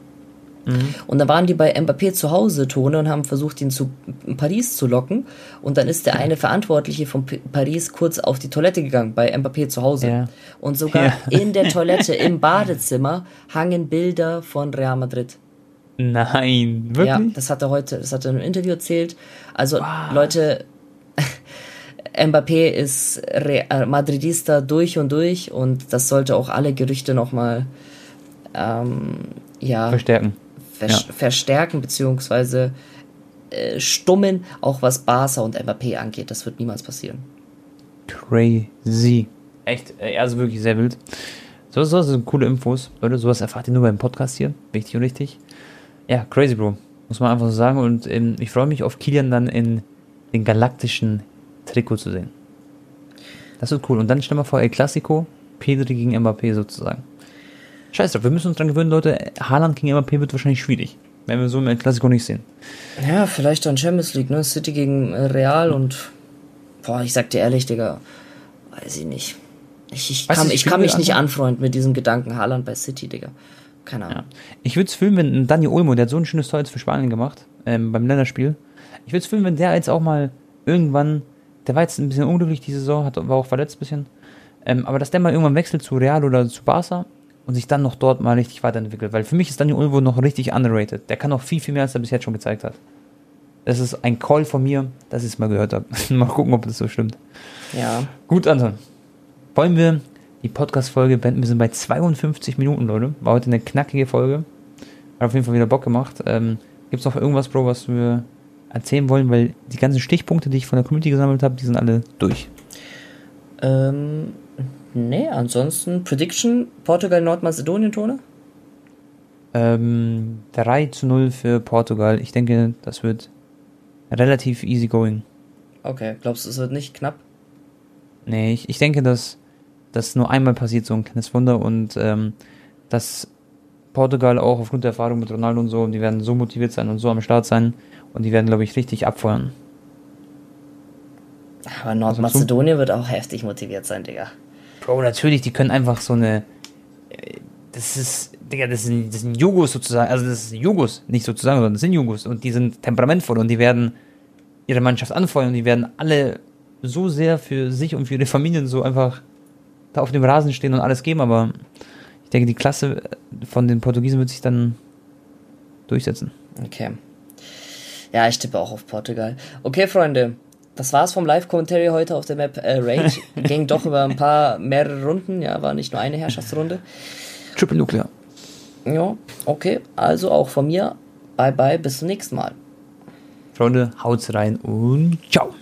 Mhm. Und dann waren die bei Mbappé zu Hause, Tone, und haben versucht, ihn zu Paris zu locken. Und dann ist der eine Verantwortliche von P Paris kurz auf die Toilette gegangen, bei Mbappé zu Hause. Ja. Und sogar ja. in der Toilette, im Badezimmer, hangen Bilder von Real Madrid. Nein, wirklich? Ja, das hat er heute, das hat er in einem Interview erzählt. Also, wow. Leute, Mbappé ist Re äh, Madridista durch und durch und das sollte auch alle Gerüchte nochmal ähm, ja, verstärken. Vers ja. Verstärken beziehungsweise äh, stummen, auch was Barca und Mbappé angeht. Das wird niemals passieren. Crazy. Echt, also wirklich sehr wild. So, so sind coole Infos. Leute, sowas erfahrt ihr nur beim Podcast hier. Wichtig und richtig. Ja, crazy, Bro. Muss man einfach so sagen. Und ähm, ich freue mich auf Kilian dann in den galaktischen Trikot zu sehen. Das wird cool. Und dann stell mal vor, El Clasico, Pedri gegen Mbappé sozusagen. Scheiß drauf, wir müssen uns dran gewöhnen, Leute. Haaland gegen Mbappé wird wahrscheinlich schwierig. Wenn wir so im Clasico nicht sehen. Ja, vielleicht dann Champions League, ne? City gegen Real und. Boah, ich sag dir ehrlich, Digga. Weiß ich nicht. Ich, ich kann, ich kann mich nicht anfreunden mit diesem Gedanken Haaland bei City, Digga. Keine Ahnung. Ja. Ich würde es fühlen, wenn Dani Olmo, der hat so ein schönes Tor jetzt für Spanien gemacht, ähm, beim Länderspiel. Ich würde es fühlen, wenn der jetzt auch mal irgendwann, der war jetzt ein bisschen unglücklich die Saison, hat, war auch verletzt ein bisschen, ähm, aber dass der mal irgendwann wechselt zu Real oder zu Barca und sich dann noch dort mal richtig weiterentwickelt. Weil für mich ist Dani Olmo noch richtig underrated. Der kann noch viel, viel mehr, als er bis jetzt schon gezeigt hat. Das ist ein Call von mir, dass ich es mal gehört habe. mal gucken, ob das so stimmt. Ja. Gut, Anton wollen wir die Podcast-Folge beenden. Wir sind bei 52 Minuten, Leute. War heute eine knackige Folge. Hat auf jeden Fall wieder Bock gemacht. Ähm, Gibt es noch irgendwas, Bro, was wir erzählen wollen? Weil die ganzen Stichpunkte, die ich von der Community gesammelt habe, die sind alle durch. Ähm, nee, ansonsten Prediction Portugal, Nordmazedonien, Tone? Ähm, 3 zu 0 für Portugal. Ich denke, das wird relativ easy going. Okay, glaubst du, es wird nicht knapp? Nee, ich, ich denke, dass das nur einmal passiert, so ein kleines Wunder und ähm, dass Portugal auch aufgrund der Erfahrung mit Ronaldo und so, die werden so motiviert sein und so am Start sein und die werden, glaube ich, richtig abfeuern. Aber Nordmazedonien wird auch heftig motiviert sein, Digga. Bro, natürlich, die können einfach so eine. Äh, das ist, Digga, das sind, das sind Jugos sozusagen, also das sind Jugos, nicht sozusagen, sondern das sind Jugos und die sind temperamentvoll und die werden ihre Mannschaft anfeuern und die werden alle so sehr für sich und für ihre Familien so einfach da auf dem Rasen stehen und alles geben, aber ich denke, die Klasse von den Portugiesen wird sich dann durchsetzen. Okay. Ja, ich tippe auch auf Portugal. Okay, Freunde, das war's vom Live-Commentary heute auf der Map äh, Rage. Ging doch über ein paar mehrere Runden, ja, war nicht nur eine Herrschaftsrunde. Triple Nuclear. Ja, okay, also auch von mir. Bye bye, bis zum nächsten Mal. Freunde, haut's rein und ciao.